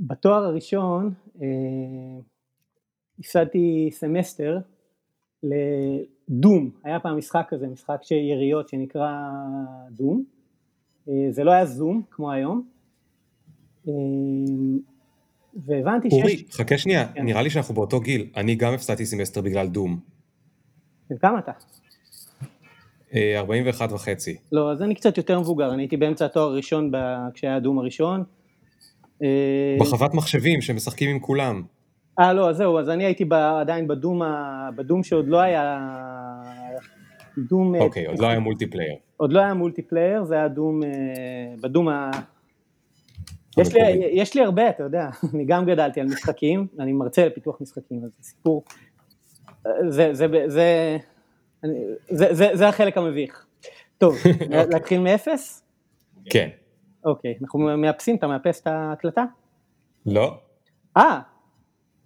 בתואר הראשון הפסדתי סמסטר ל Doom, היה פעם משחק כזה, משחק של יריות שנקרא Doom, זה לא היה זום כמו היום, והבנתי שיש... אורי, חכה שנייה, כן. נראה לי שאנחנו באותו גיל, אני גם הפסדתי סמסטר בגלל Doom. כמה אתה? 41 וחצי. לא, אז אני קצת יותר מבוגר, אני הייתי באמצע התואר הראשון כשהיה Doom הראשון. בחוות מחשבים שמשחקים עם כולם. אה לא, זהו, אז אני הייתי עדיין ב Doom, ב Doom שעוד לא היה... Doom... אוקיי, עוד לא היה multiplayer. עוד לא היה multiplayer, זה היה Doom... ב Doom ה... יש לי, יש לי הרבה, אתה יודע, אני גם גדלתי על משחקים, אני מרצה לפיתוח משחקים, אז זה סיפור, זה, זה, זה, זה, זה, זה החלק המביך. טוב, להתחיל מאפס? כן. אוקיי, אנחנו מאפסים, אתה מאפס את ההקלטה? לא. אה,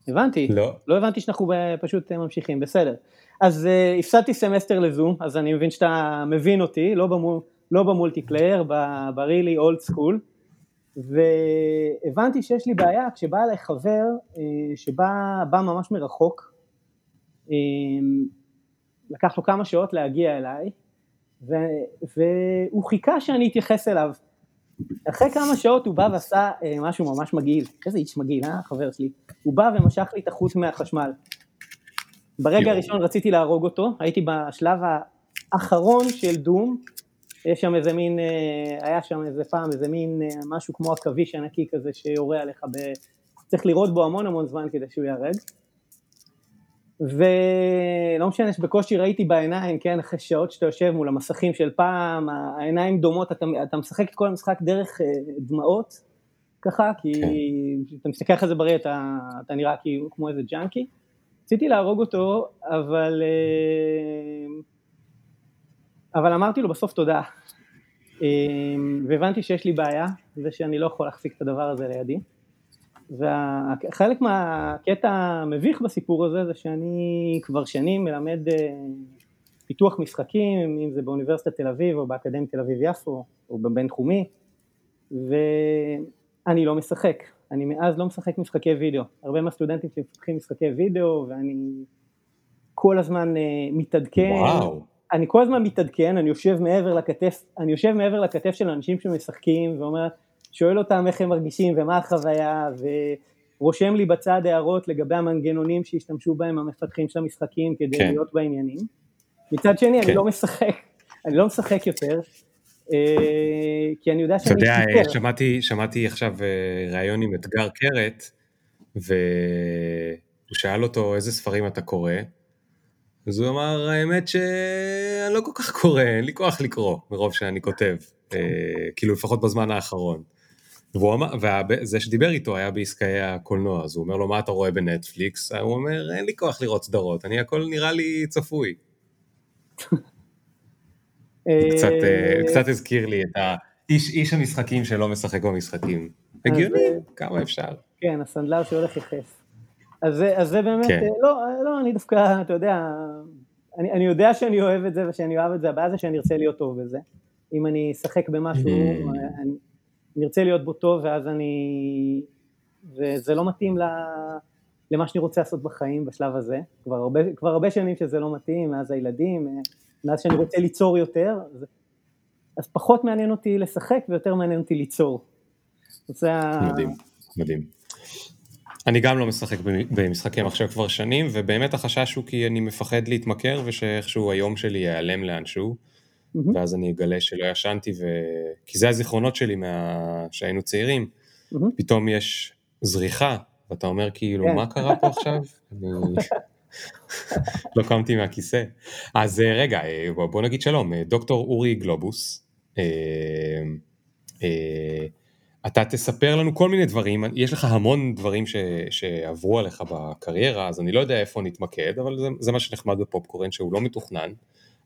הבנתי. לא. לא הבנתי שאנחנו פשוט ממשיכים, בסדר. אז אה, הפסדתי סמסטר לזום, אז אני מבין שאתה מבין אותי, לא, ב mul, לא ב multiplayer, ב- really old school. והבנתי שיש לי בעיה כשבא אליי חבר אה, שבא ממש מרחוק, אה, לקח לו כמה שעות להגיע אליי, ו, והוא חיכה שאני אתייחס אליו. אחרי כמה שעות הוא בא ועשה אה, משהו ממש מגעיל, איזה איש מגעיל, אה, חבר שלי? הוא בא ומשך לי את החוט מהחשמל. ברגע הראשון רציתי להרוג אותו, הייתי בשלב האחרון של דום, יש שם איזה מין, אה, היה שם איזה פעם איזה מין אה, משהו כמו עכביש ענקי כזה שיורה עליך, ב... צריך לראות בו המון המון זמן כדי שהוא יהרג. ולא משנה שבקושי ראיתי בעיניים, כן, אחרי שעות שאתה יושב מול המסכים של פעם, העיניים דומות, אתה, אתה משחק את כל המשחק דרך אה, דמעות, ככה, כי כן. אתה מסתכל אחרי זה בראי, אתה, אתה נראה כאילו כמו איזה ג'אנקי. רציתי להרוג אותו, אבל... אבל אמרתי לו בסוף תודה, אמ, והבנתי שיש לי בעיה, זה שאני לא יכול להחזיק את הדבר הזה לידי, וחלק מהקטע המביך בסיפור הזה זה שאני כבר שנים מלמד אה, פיתוח משחקים, אם זה באוניברסיטת תל אביב או באקדמית תל אביב יפו או בבינתחומי, ואני לא משחק, אני מאז לא משחק משחקי וידאו, הרבה מהסטודנטים שמפתחים משחקי וידאו ואני כל הזמן אה, מתעדכן, וואו. אני כל הזמן מתעדכן, אני יושב מעבר לכתף, אני יושב מעבר לכתף של אנשים שמשחקים ואומר, שואל אותם איך הם מרגישים ומה החוויה ורושם לי בצד הערות לגבי המנגנונים שהשתמשו בהם המפתחים של המשחקים כדי כן. להיות בעניינים. מצד שני כן. אני לא משחק, אני לא משחק יותר, אה, כי אני יודע שאני... אתה יודע, שמעתי, שמעתי עכשיו אה, ראיון עם אתגר קרת, והוא שאל אותו איזה ספרים אתה קורא, אז הוא אמר, האמת שאני לא כל כך קורא, אין לי כוח לקרוא מרוב שאני כותב, אה, כאילו לפחות בזמן האחרון. וזה שדיבר איתו היה בעסקי הקולנוע, אז הוא אומר לו, מה אתה רואה בנטפליקס? הוא אומר, אין לי כוח לראות סדרות, אני הכל נראה לי צפוי. קצת, אה, קצת הזכיר לי את האיש איש המשחקים שלא משחק במשחקים. הגיוני, כמה אפשר. כן, הסנדלר שהולך יחף. אז זה, אז זה באמת, כן. לא, לא, אני דווקא, אתה יודע, אני, אני יודע שאני אוהב את זה ושאני אוהב את זה, הבעיה זה שאני ארצה להיות טוב בזה. אם אני אשחק במשהו, mm. אני, אני ארצה להיות בו טוב ואז אני, וזה לא מתאים ל, למה שאני רוצה לעשות בחיים בשלב הזה. כבר הרבה, כבר הרבה שנים שזה לא מתאים, מאז הילדים, מאז שאני רוצה ליצור יותר, אז, אז פחות מעניין אותי לשחק ויותר מעניין אותי ליצור. מדהים, מדהים. אני גם לא משחק במשחקי מחשב כבר שנים, ובאמת החשש הוא כי אני מפחד להתמכר ושאיכשהו היום שלי ייעלם לאנשהו, mm-hmm. ואז אני אגלה שלא ישנתי, ו... כי זה הזיכרונות שלי מה... שהיינו צעירים, mm-hmm. פתאום יש זריחה, ואתה אומר כאילו, כן. מה קרה פה עכשיו? אני... לא קמתי מהכיסא. אז אה, רגע, אה, בוא נגיד שלום, אה, דוקטור אורי גלובוס, אתה תספר לנו כל מיני דברים, יש לך המון דברים ש, שעברו עליך בקריירה, אז אני לא יודע איפה נתמקד, אבל זה, זה מה שנחמד בפופקורן, שהוא לא מתוכנן,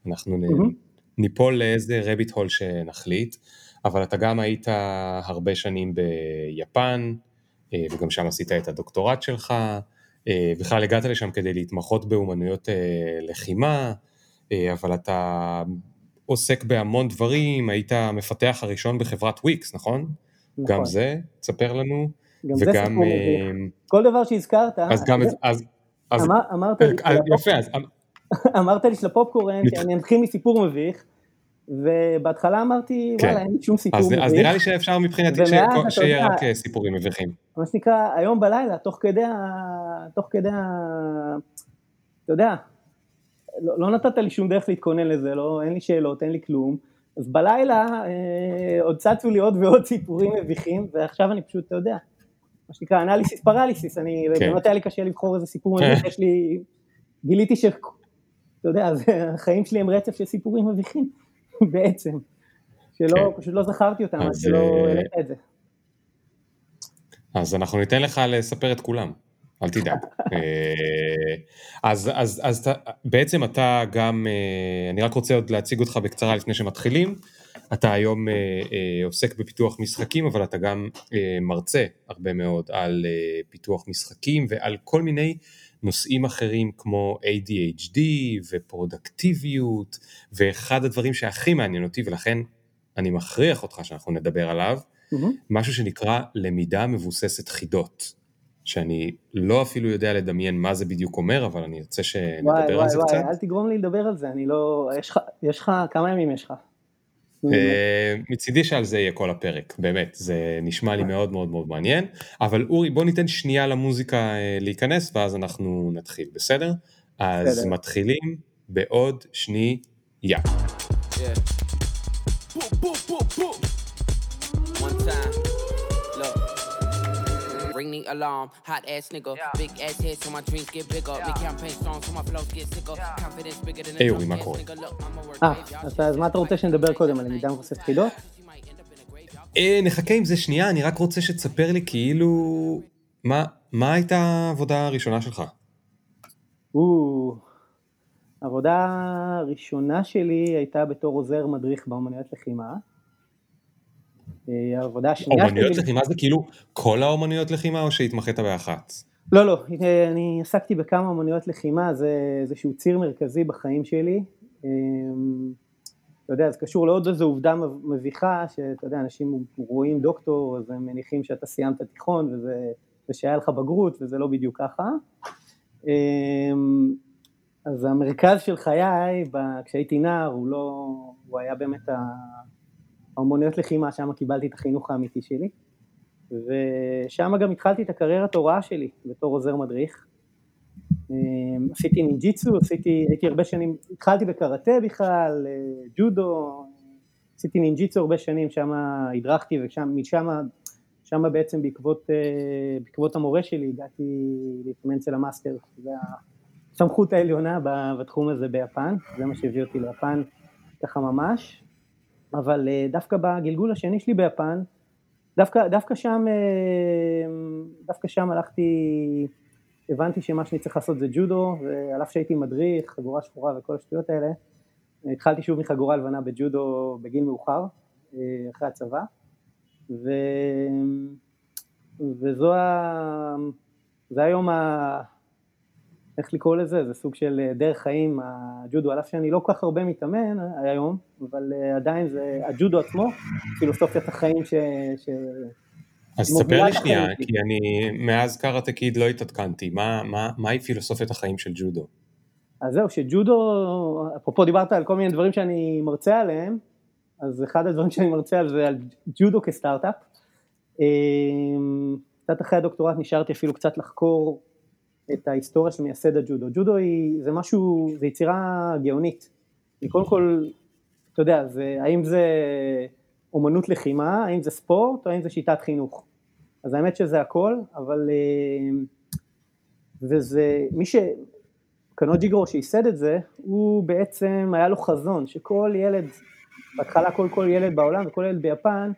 אנחנו mm-hmm. ניפול לאיזה רביט הול שנחליט, אבל אתה גם היית הרבה שנים ביפן, אה, וגם שם עשית את הדוקטורט שלך, אה, בכלל הגעת לשם כדי להתמחות באומנויות אה, לחימה, אבל אתה עוסק בהמון דברים, היית המפתח הראשון בחברת וויקס, נכון? נכון. גם זה, תספר לנו. גם זה וגם... סיפור אה, מביך. כל דבר שהזכרת, אז גם... זה- אז- אז... אמר- אמרת לי יפה, אז... אמרת לי של הפופקורן, שאני אתחיל מסיפור מביך, ובהתחלה אמרתי, כן. וואלה, אין לי שום סיפור אז, מביך. אז נראה לי שאפשר מבחינתי ש- שיהיה רק אה, סיפורים מביכים. מה שנקרא, היום בלילה, תוך כדי ה... תוך כדי ה... אתה יודע, לא, לא נתת לי שום דרך להתכונן לזה, לא, אין לי שאלות, אין לי כלום, אז בלילה אה, עוד צצו לי עוד ועוד סיפורים מביכים, ועכשיו אני פשוט, אתה יודע, מה שנקרא אנליסיס פרליסיס, אני, כן. באמת היה לי קשה לבחור איזה סיפור מביך, יש לי, גיליתי ש... אתה יודע, זה, החיים שלי הם רצף של סיפורים מביכים, בעצם, שלא, כן. פשוט לא זכרתי אותם, אז, שלא אה, העלית את זה. אז אנחנו ניתן לך לספר את כולם, אל תדאג. אה, אז, אז, אז בעצם אתה גם, אה, אני רק רוצה עוד להציג אותך בקצרה לפני שמתחילים. אתה היום אה, אה, עוסק בפיתוח משחקים, אבל אתה גם אה, מרצה הרבה מאוד על אה, פיתוח משחקים ועל כל מיני נושאים אחרים כמו ADHD ופרודקטיביות, ואחד הדברים שהכי מעניין אותי, ולכן אני מכריח אותך שאנחנו נדבר עליו, מהמם. משהו שנקרא למידה מבוססת חידות, שאני לא אפילו יודע לדמיין מה זה בדיוק אומר, אבל אני וואי שנדבר על וואי זה וואי, קצת. אל תגרום לי לדבר על זה, אני לא... יש לך, יש לך, כמה ימים יש לך? אה, מצידי שעל זה יהיה כל הפרק, באמת, זה נשמע לי מאוד מאוד מאוד מעניין, אבל אורי בוא ניתן שנייה למוזיקה אה, להיכנס ואז אנחנו נתחיל, בסדר? אז. מתחילים בעוד שנייה. Yeah. Ring the alarm. Hot ass nigga. Big ass head so my dreams get bigger. Make campaign strong so my flows get sicker. Confidence bigger than a היי, drunk אורי, מה ass קורה? nigga. Look, אה, אז, מה אתה רוצה שנדבר קודם, על למידה מבוססת חידות? אה, נחכה עם זה שנייה, אני רק רוצה שתספר לי כאילו, מה, מה הייתה העבודה הראשונה שלך? או, העבודה הראשונה שלי הייתה בתור עוזר מדריך באמנויות לחימה. אה, העבודה השנייה שלי... אומנויות לחימה זה כאילו כל האומנויות לחימה או שהתמחית באחת? לא, לא, אני עסקתי בכמה אמנויות לחימה, זה איזשהו ציר מרכזי בחיים שלי. אה, אתה יודע, זה קשור לעוד איזו עובדה מביכה, שאתה יודע, אנשים רואים דוקטור, אז הם מניחים שאתה סיימת תיכון וזה, ושהיה לך בגרות, וזה לא בדיוק ככה. אה, אז המרכז של חיי, כשהייתי נער, הוא לא, הוא היה באמת ה- האמנויות לחימה, שם קיבלתי את החינוך האמיתי שלי. ושם גם התחלתי את הקריירת הוראה שלי בתור עוזר מדריך. אמ, עשיתי נינג'יצו, עשיתי, הייתי הרבה שנים, התחלתי בקראטה בכלל, אה, ג'ודו, עשיתי נינג'יצו הרבה שנים, שם הדרכתי ומשם שם בעצם בעקבות, אה, בעקבות המורה שלי הגעתי להתאמן אצל המאסטר, זה הסמכות העליונה בתחום הזה ביפן, זה מה שהביא אותי ליפן ככה ממש, אבל אה, דווקא בגלגול השני שלי ביפן, דווקא, דווקא שם, אה, דווקא שם הלכתי, הבנתי שמה שאני צריך לעשות זה ג'ודו, ועל אף שהייתי מדריך, חגורה שחורה וכל השטויות האלה, התחלתי שוב מחגורה לבנה בג'ודו בגיל מאוחר, אה, אחרי הצבא, ו... וזו ה... זה היום ה... איך לקרוא לזה? זה סוג של אה, דרך חיים, הג'ודו, על אף שאני לא כל כך הרבה מתאמן היום, אבל אה, עדיין זה, הג'ודו עצמו, פילוסופיית החיים ש... ש... אז ספר לי שנייה. כי אני מאז קראטה קיד לא התעדכנתי, מה, מה, מהי פילוסופיית החיים של ג'ודו? אז זהו, שג'ודו, אפרופו דיברת על כל מיני דברים שאני מרצה עליהם, אז אחד הדברים שאני מרצה על זה על ג'ודו כסטארט-אפ. אמ, קצת אחרי הדוקטורט נשארתי אפילו קצת לחקור את ההיסטוריה של מייסד הג'ודו. ג'ודו היא, זה משהו, זה יצירה גאונית. היא קודם כל, אתה יודע, זה, האם זה אומנות לחימה, האם זה ספורט, או האם זה שיטת חינוך. אז האמת שזה הכל, אבל... אמ, וזה, מי ש... קנוג'יגרו שייסד את זה, הוא בעצם, היה לו חזון, שכל ילד, בהתחלה כל כל ילד בעולם וכל ילד ביפן,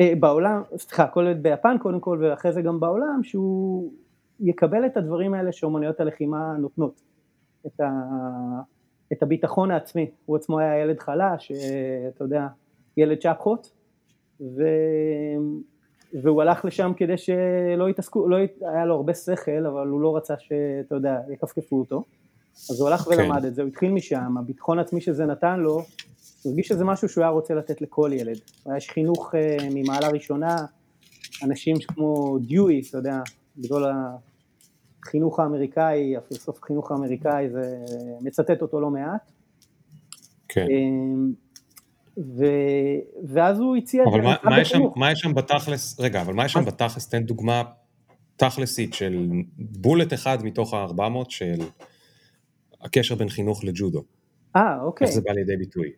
אה, בעולם, סליחה, כל ילד ביפן קודם כל ואחרי זה גם בעולם, שהוא יקבל את הדברים האלה שאומנויות הלחימה נותנות, את, ה, את הביטחון העצמי, הוא עצמו היה ילד חלש, אה, אתה יודע, ילד צ'פחות, ו... והוא הלך לשם כדי שלא יתעסקו, לא, ית- היה לו הרבה שכל, אבל הוא לא רצה שאתה יודע, יכפכפו אותו, אז הוא הלך כן. ולמד את זה, הוא התחיל משם, הביטחון העצמי שזה נתן לו, הוא הרגיש שזה משהו שהוא היה רוצה לתת לכל ילד, יש חינוך אה, ממעלה ראשונה, אנשים כמו דיואי, אתה יודע, גדול החינוך האמריקאי, הפילוסוף החינוך האמריקאי, זה מצטט אותו לא מעט. כן. אמ, ו... ואז הוא הציע... אבל מה, מה, יש שם, מה יש שם בתכלס, רגע, אבל מה יש שם בתכלס, תן דוגמה תכלסית של בולט אחד מתוך ה-400 של הקשר בין חינוך לג'ודו. אה, אוקיי. איך זה בא לידי ביטוי?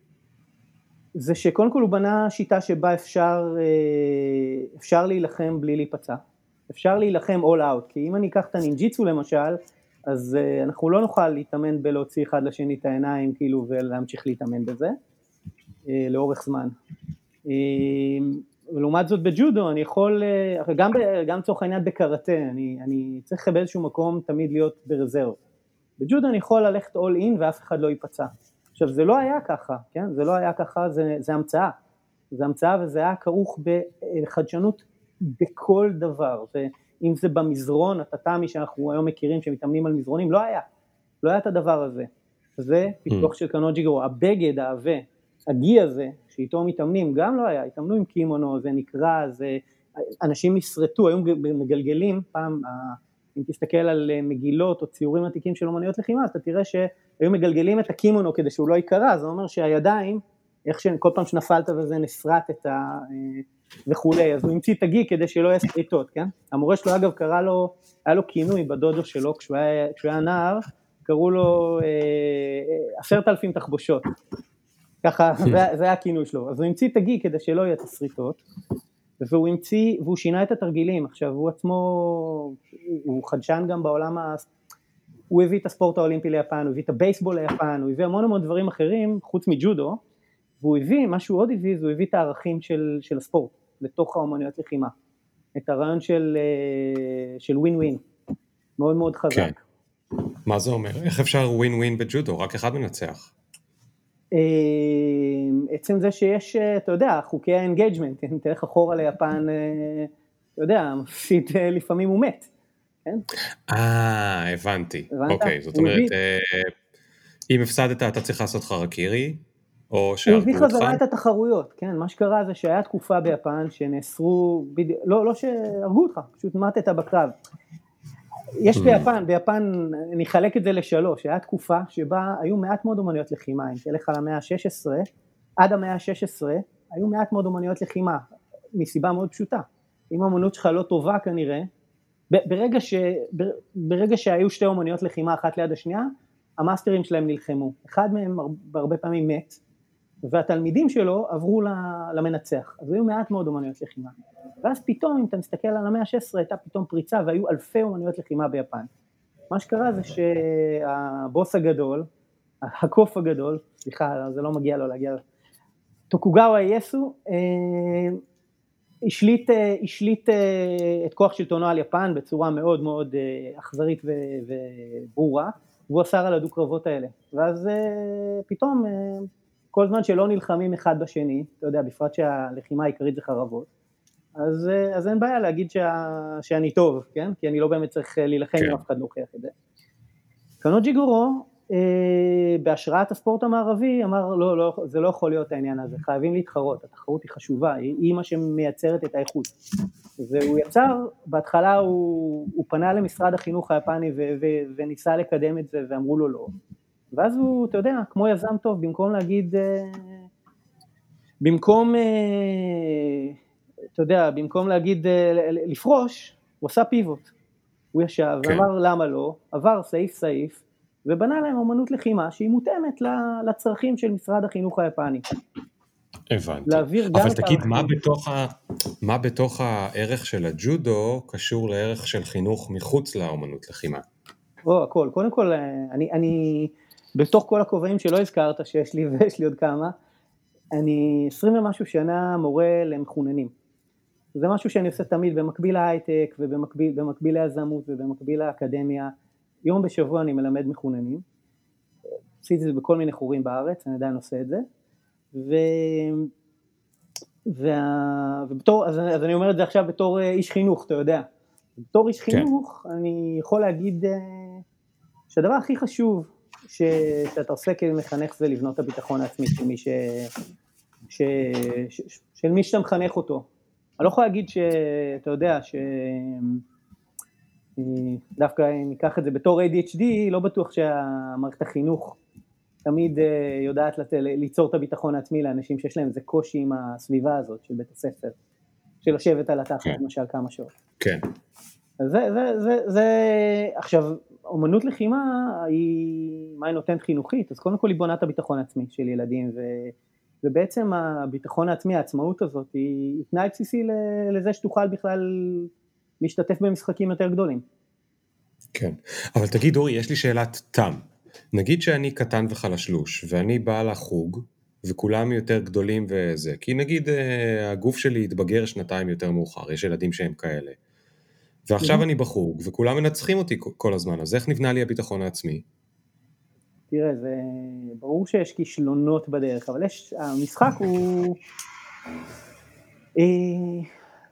זה שקודם כל הוא בנה שיטה שבה אפשר, אה, אפשר להילחם בלי להיפצע. אפשר להילחם all out, כי אם אני אקח את הנינג'יצו למשל, אז uh, אנחנו לא נוכל להתאמן בלהוציא אחד לשני את העיניים כאילו ולהמשיך להתאמן בזה uh, לאורך זמן. Uh, ולעומת זאת בג'ודו אני יכול, uh, גם, לצורך העניין בקראטה, אני, אני צריך באיזשהו מקום תמיד להיות ברזרב. בג'ודו אני יכול ללכת all in ואף אחד לא ייפצע. עכשיו זה לא היה ככה, כן? זה לא היה ככה, זה, זה המצאה. זה המצאה וזה היה כרוך בחדשנות בכל דבר. ו, אם זה במזרון, הטאטאמי שאנחנו היום מכירים שמתאמנים על מזרונים, לא היה, לא היה את הדבר הזה. זה פיתוח mm. של קנוג'יגרו, הבגד העבה, הגי הזה, שאיתו מתאמנים, גם לא היה, התאמנו עם קימונו, זה נקרע, זה, אנשים נשרטו, היו מגלגלים, פעם, אם תסתכל על מגילות או ציורים עתיקים של אומנויות לחימה, אז אתה תראה שהיו מגלגלים את הקימונו כדי שהוא לא ייקרע, זה אומר שהידיים, איך שכל פעם שנפלת וזה נסרט את ה... וכולי, אז הוא המציא את הגי כדי שלא יהיה סריטות, כן? המורה שלו אגב קרא לו, היה לו כינוי בדודו שלו כשהוא היה, כשהוא היה נער, קראו לו אה, אה, עשרת אלפים תחבושות, ככה, זה, זה היה הכינוי שלו, אז הוא המציא את הגי כדי שלא יהיה את הסריטות, והוא המציא, והוא שינה את התרגילים, עכשיו הוא עצמו, הוא חדשן גם בעולם, ה... הוא הביא את הספורט האולימפי ליפן, הוא הביא את הבייסבול ליפן, הוא הביא המון המון דברים אחרים חוץ מג'ודו, והוא הביא, מה שהוא עוד הביא, זה הוא הביא את הערכים של, של הספורט. לתוך האומנויות לחימה. את הרעיון של, אה, של ווין ווין, מאוד מאוד חזק. כן. מה זה אומר? איך אפשר ווין ווין בג'ודו? רק אחד מנצח. אה, עצם זה שיש, אה, אתה יודע, חוקי ה engagement, אם תלך אחורה ליפן, אתה יודע, מפסיד לפעמים הוא מת, כן? אה, הבנתי. אוקיי, זאת אומרת, אם הפסדת אתה צריך לעשות חרקירי, או שהרגו אותך? הוא הביא חזרה את התחרויות, כן, מה שקרה זה שהיה תקופה ביפן שנאסרו, בדיוק, לא, לא שהרגו אותך, פשוט מתת בקרב. יש mm. ביפן, ביפן, אני אחלק את זה לשלוש, היה תקופה שבה היו מעט מאוד אומנויות לחימה, אם תלך על המאה ה-16, עד המאה ה-16 היו מעט מאוד אומנויות לחימה, מסיבה מאוד פשוטה. אם האומנות שלך לא טובה כנראה, ברגע, ש, ברגע שהיו שתי אומנויות לחימה אחת ליד השנייה, המאסטרים שלהם נלחמו. אחד מהם הרבה פעמים מת, והתלמידים שלו עברו למנצח, אז היו מעט מאוד אומנויות לחימה. ואז פתאום, אם אתה מסתכל על המאה ה-16, הייתה פתאום פריצה והיו אלפי אומנויות לחימה ביפן. מה שקרה זה שהבוס הגדול, הקוף הגדול, סליחה, זה לא מגיע לו להגיע, טוקוגאווה יסו, אה, השליט, אה, השליט אה, את כוח שלטונו על יפן בצורה מאוד מאוד אכזרית וברורה, והוא אסר על הדו-קרבות האלה. ואז פתאום כל זמן שלא נלחמים אחד בשני, אתה יודע, בפרט שהלחימה העיקרית זה חרבות, אז, אה, אז אין בעיה להגיד שה, שאני טוב, כן? כי אני לא באמת צריך אה, להילחם כן. אם אף אחד לא הוכיח את זה. קנוג'י גורו, אה, בהשראת הספורט המערבי, אמר לא, לא, זה לא יכול להיות העניין הזה, חייבים להתחרות, התחרות היא חשובה, היא, היא מה שמייצרת את האיכות. והוא יצר, בהתחלה הוא, הוא פנה למשרד החינוך היפני ו, ו, וניסה לקדם את זה ואמרו לו לא. ואז הוא, אתה יודע, כמו יזם טוב, במקום להגיד, אה, במקום, אה, אתה יודע, במקום להגיד אה, לפרוש, הוא עשה פיבוט. הוא ישב כן. ואמר למה לא, עבר סעיף סעיף, ובנה להם אמנות לחימה שהיא מותאמת לצרכים של משרד החינוך היפני. הבנתי. להעביר גם אבל תגיד, מה בתוך, ה... מה בתוך הערך של הג'ודו קשור לערך של חינוך מחוץ לאמנות לחימה? או, הכל. קודם כל, אני, אני, בתוך כל הכובעים שלא הזכרת שיש לי ויש לי עוד כמה, אני עשרים ומשהו שנה מורה למחוננים. זה משהו שאני עושה תמיד במקביל להייטק ובמקביל ליזמות ובמקביל לאקדמיה. יום בשבוע אני מלמד מחוננים. עשיתי את זה בכל מיני חורים בארץ, אני עדיין עושה את זה. ו... וה... ובתור, אז, אז אני אומר את זה עכשיו בתור אה, איש חינוך, אתה יודע. בתור איש כן. חינוך אני יכול להגיד אה, שהדבר הכי חשוב ש, שאתה עושה כמחנך זה לבנות את הביטחון העצמי של מי, ש, ש, ש, של מי שאתה מחנך אותו, אני לא יכול להגיד שאתה יודע, ש... דווקא אם ניקח את זה בתור ADHD, לא בטוח שהמערכת החינוך תמיד אה, יודעת לת... ליצור את הביטחון העצמי לאנשים שיש להם איזה קושי עם הסביבה הזאת של בית הספר, של לשבת על התחת כן. למשל כמה שעות. כן. זה, זה, זה, זה, עכשיו, אומנות לחימה היא, מה היא נותנת חינוכית? אז קודם כל היא בונה את הביטחון העצמי של ילדים, ו, ובעצם הביטחון העצמי, העצמאות הזאת, היא תנאי בסיסי לזה שתוכל בכלל להשתתף במשחקים יותר גדולים. כן, אבל תגיד אורי, יש לי שאלת תם. נגיד שאני קטן וחלשלוש, ואני בא לחוג, וכולם יותר גדולים וזה, כי נגיד אה, הגוף שלי התבגר שנתיים יותר מאוחר, יש ילדים שהם כאלה. ועכשיו. אני בחוג, וכולם מנצחים אותי כל הזמן, אז איך נבנה לי הביטחון העצמי? תראה, זה ברור שיש כישלונות בדרך, אבל יש, המשחק הוא... אה,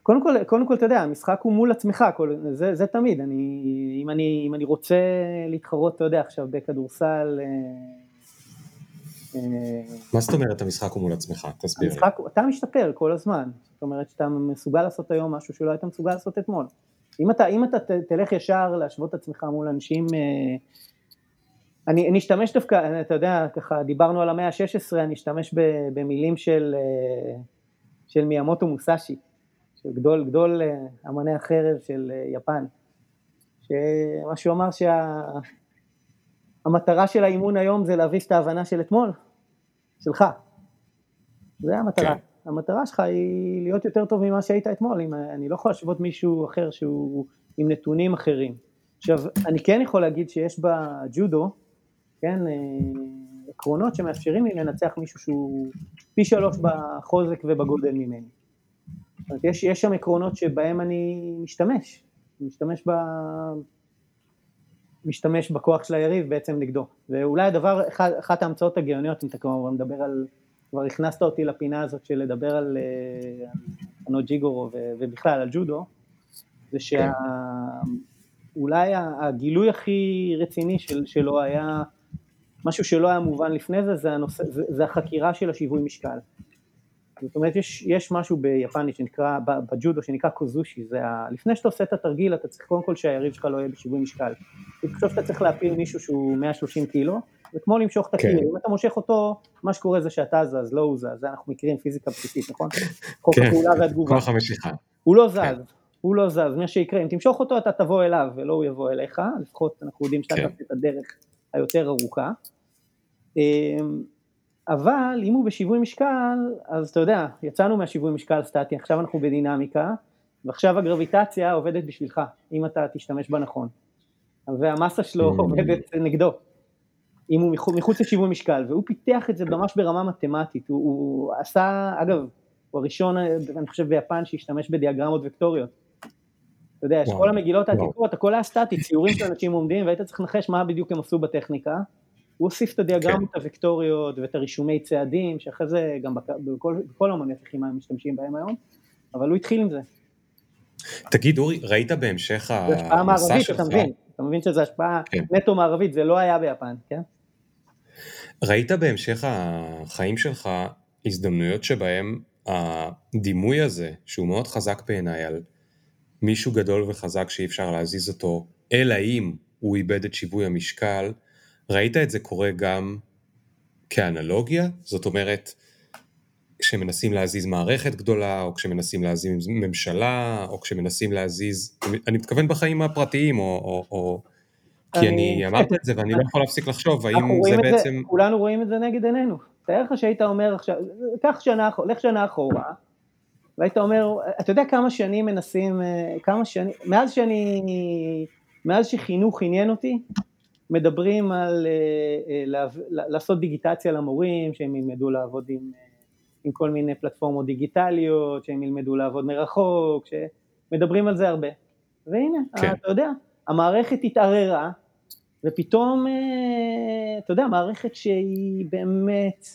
קודם כל, קודם כל, אתה יודע, המשחק הוא מול עצמך, כל, זה, זה תמיד, אני, אם, אני, אם אני רוצה להתחרות, אתה יודע, עכשיו בכדורסל... אה, אה, מה זאת אומרת המשחק הוא מול עצמך? תסביר המשחק. אתה משתפר כל הזמן, זאת אומרת שאתה מסוגל לעשות היום משהו שלא היית מסוגל לעשות אתמול. אם אתה, אם אתה תלך ישר להשוות את עצמך מול אנשים, אה, אני, אני אשתמש דווקא, אתה יודע, ככה דיברנו על המאה ה-16, אני אשתמש במילים של, של מיאמוטו מוסאשי. של גדול, גדול אה, אמני החרב של אה, יפן, שמה שהוא אמר שהמטרה שה... של האימון היום זה להביס את ההבנה של אתמול, שלך. זה המטרה. כן. המטרה שלך היא להיות יותר טוב ממה שהיית אתמול, אם, אני לא יכול להשוות מישהו אחר שהוא עם נתונים אחרים. עכשיו, אני כן יכול להגיד שיש בג'ודו, כן, אה, עקרונות שמאפשרים לי לנצח מישהו שהוא פי שלוש בחוזק ובגודל ממני. אומרת, יש, יש שם עקרונות שבהם אני משתמש, משתמש, ב, משתמש בכוח של היריב בעצם נגדו. ואולי הדבר, אחת ההמצאות הגאוניות, אם אתה כמובן מדבר על, כבר הכנסת אותי לפינה הזאת של לדבר על אה, ג'יגורו ובכלל על ג'ודו, זה שאולי כן. הגילוי הכי רציני של, שלו היה משהו שלא היה מובן לפני זה, זה, הנושא, זה, זה החקירה של השיווי משקל. זאת אומרת, יש, יש משהו ביפנית שנקרא, בג'ודו שנקרא קוזושי, זה ה... לפני שאתה עושה את התרגיל, אתה צריך קודם כל שהיריב שלך לא יהיה בשיווי משקל. אם תחשוב שאתה צריך להפיל מישהו שהוא 130 קילו, זה כמו למשוך את הקילו, כן. אם אתה מושך אותו, מה שקורה זה שאתה זז, לא הוא זז, זה אנחנו מכירים פיזיקה בסיסית, נכון? חוק כן, הפעולה והתגובה. כוח המשיכה. הוא לא זז, כן. הוא לא זז, מה שיקרה, אם תמשוך אותו אתה תבוא אליו ולא הוא יבוא אליך, לפחות אנחנו יודעים שאתה כן. את הדרך היותר ארוכה. אמ, אבל אם הוא בשיווי משקל, אז אתה יודע, יצאנו מהשיווי משקל סטטי, עכשיו אנחנו בדינמיקה, ועכשיו הגרביטציה עובדת בשבילך, אם אתה תשתמש בה נכון. והמסה שלו mm. עובדת נגדו, אם הוא מחוץ לשיווי משקל, והוא פיתח את זה ממש ברמה מתמטית, הוא, הוא עשה, אגב, הוא הראשון, אני חושב ביפן, שהשתמש בדיאגרמות וקטוריות. אתה יודע, יש כל המגילות העתיקות, הכל היה סטטי, ציורים של אנשים עומדים, והיית צריך לנחש מה בדיוק הם עשו בטכניקה, הוא הוסיף את הדיאגרמות כן. הוקטוריות ואת הרישומי צעדים, שאחרי זה גם בכל, בכל אמניות לחימה הם משתמשים בהם היום, אבל הוא התחיל עם זה. תגיד אורי, ראית בהמשך המסע שלך? זה השפעה מערבית, אתה מבין, אתה מבין שזו השפעה כן. נטו מערבית, זה לא היה ביפן, כן? ראית בהמשך החיים שלך הזדמנויות שבהם הדימוי הזה, שהוא מאוד חזק בעיניי על מישהו גדול וחזק שאי אפשר להזיז אותו, אלא אם הוא איבד את שיווי המשקל, ראית את זה קורה גם כאנלוגיה? זאת אומרת, כשמנסים להזיז מערכת גדולה, או כשמנסים להזיז ממשלה, או כשמנסים להזיז, אני מתכוון בחיים הפרטיים, או... או, או כי אני אמרתי את זה ואני לא יכול להפסיק לחשוב, האם זה בעצם... כולנו רואים את זה נגד עינינו. תאר לך שהיית אומר עכשיו, קח שנה, לך שנה אחורה, והיית אומר, אתה יודע כמה שנים מנסים, אה, כמה שנים, מאז שאני, מאז שחינוך עניין אותי, מדברים על אה, אה, לעשות דיגיטציה למורים, שהם ילמדו לעבוד עם, עם כל מיני פלטפורמות דיגיטליות, שהם ילמדו לעבוד מרחוק, שמדברים על זה הרבה. והנה, כן. אתה יודע, המערכת התערערה, ופתאום, אתה יודע, מערכת שהיא באמת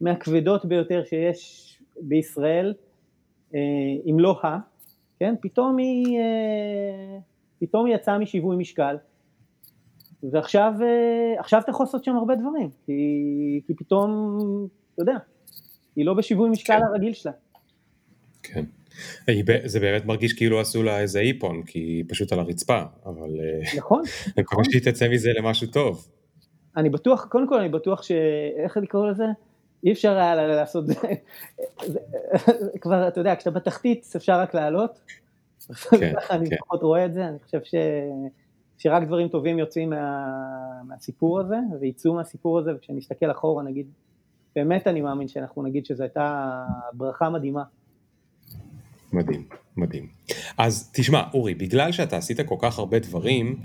מהכבדות ביותר שיש בישראל, אם לא ה, כן, פתאום היא, פתאום היא יצאה משיווי משקל, ועכשיו אה, אתה יכול לעשות שם הרבה דברים, כי, כי פתאום, אתה יודע, היא לא בשיווי משקל כן. הרגיל שלה. כן. זה באמת מרגיש כאילו עשו לה איזה איפון, כי היא פשוט על הרצפה, אבל... נכון. אני מקווה שהיא תצא מזה למשהו טוב. אני בטוח, קודם כל אני בטוח ש... איך קורא לזה? אי אפשר היה לעשות, כבר, אתה יודע, כשאתה בתחתית אפשר רק לעלות. כן, ככה אני כן. לפחות רואה את זה, אני חושב ש... שרק דברים טובים יוצאים מה... מהסיפור הזה, ויצאו מהסיפור הזה, וכשנסתכל אחורה נגיד, באמת אני מאמין שאנחנו נגיד שזו הייתה ברכה מדהימה. מדהים, מדהים. אז תשמע, אורי, בגלל שאתה עשית כל כך הרבה דברים,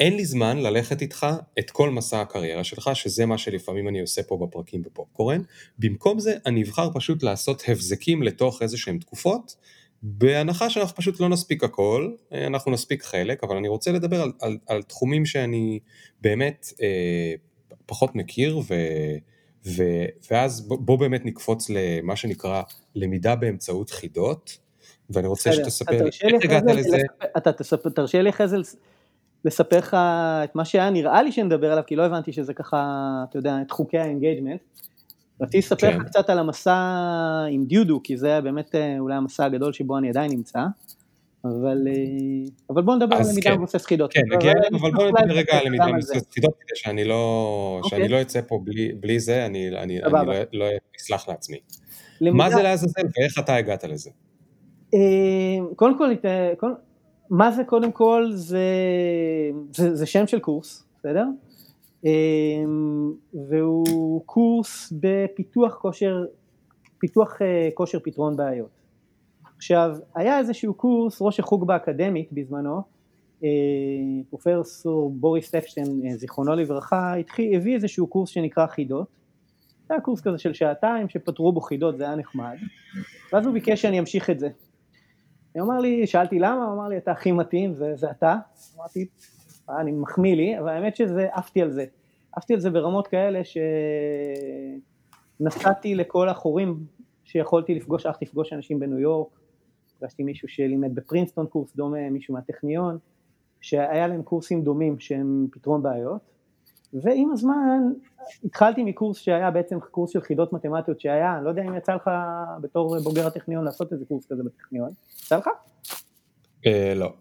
אין לי זמן ללכת איתך את כל מסע הקריירה שלך, שזה מה שלפעמים אני עושה פה בפרקים בפופקורן. במקום זה, אני אבחר פשוט לעשות הבזקים לתוך איזה שהן תקופות, בהנחה שאנחנו פשוט לא נספיק הכל, אנחנו נספיק חלק, אבל אני רוצה לדבר על, על, על תחומים שאני באמת אה, פחות מכיר, ו, ו, ואז בוא, בוא באמת נקפוץ למה שנקרא למידה באמצעות חידות, ואני רוצה שתספר איך הגעת לזה. אתה תרשה לי אחרי זה לספר לך את מה שהיה נראה לי שנדבר עליו, כי לא הבנתי שזה ככה, אתה יודע, את חוקי ה engagement. רציתי לספר לך כן. קצת על המסע עם ג'ודו, כי זה באמת אה, אולי המסע הגדול שבו אני עדיין נמצא. אבל, אה, אבל בואו נדבר על למידה כן. מבוסס חידות. כן, נגיע אליו, אבל בואו נדבר רגע על למידה מבוסס חידות, כדי שאני לא, שאני אוקיי. לא אצא פה בלי, בלי זה, אני, אני, אני לא, לא אסלח לעצמי. למידה... מה זה לעזאזל ואיך אתה הגעת לזה? אה, קודם כל, מה זה קודם כל? זה, זה, זה שם של קורס, בסדר? אמ, והוא קורס בפיתוח כושר, פיתוח אה, כושר פתרון בעיות. עכשיו, היה איזשהו קורס, ראש החוג באקדמית בזמנו, אה, פרופסור בוריס אפשטיין, אה, זיכרונו לברכה, התחיל, הביא איזשהו קורס שנקרא חידות. זה היה קורס כזה של שעתיים שפתרו בו חידות, זה היה נחמד. ואז הוא ביקש שאני אמשיך את זה. הוא אמר לי, שאלתי למה, הוא אמר לי, אתה הכי מתאים, זה, זה אתה. אמרתי, אני מחמיא לי, אבל האמת שזה, עפתי על זה. עפתי על זה ברמות כאלה שנסעתי לכל החורים שיכולתי לפגוש, הלכתי לפגוש אנשים בניו יורק, פגשתי מישהו שלימד בפרינסטון קורס דומה, מישהו מהטכניון, שהיה להם קורסים דומים שהם פתרון בעיות, ועם הזמן התחלתי מקורס שהיה בעצם קורס של חידות מתמטיות שהיה, אני לא יודע אם יצא לך בתור בוגר הטכניון לעשות איזה קורס כזה בטכניון, יצא לך? אה, לא.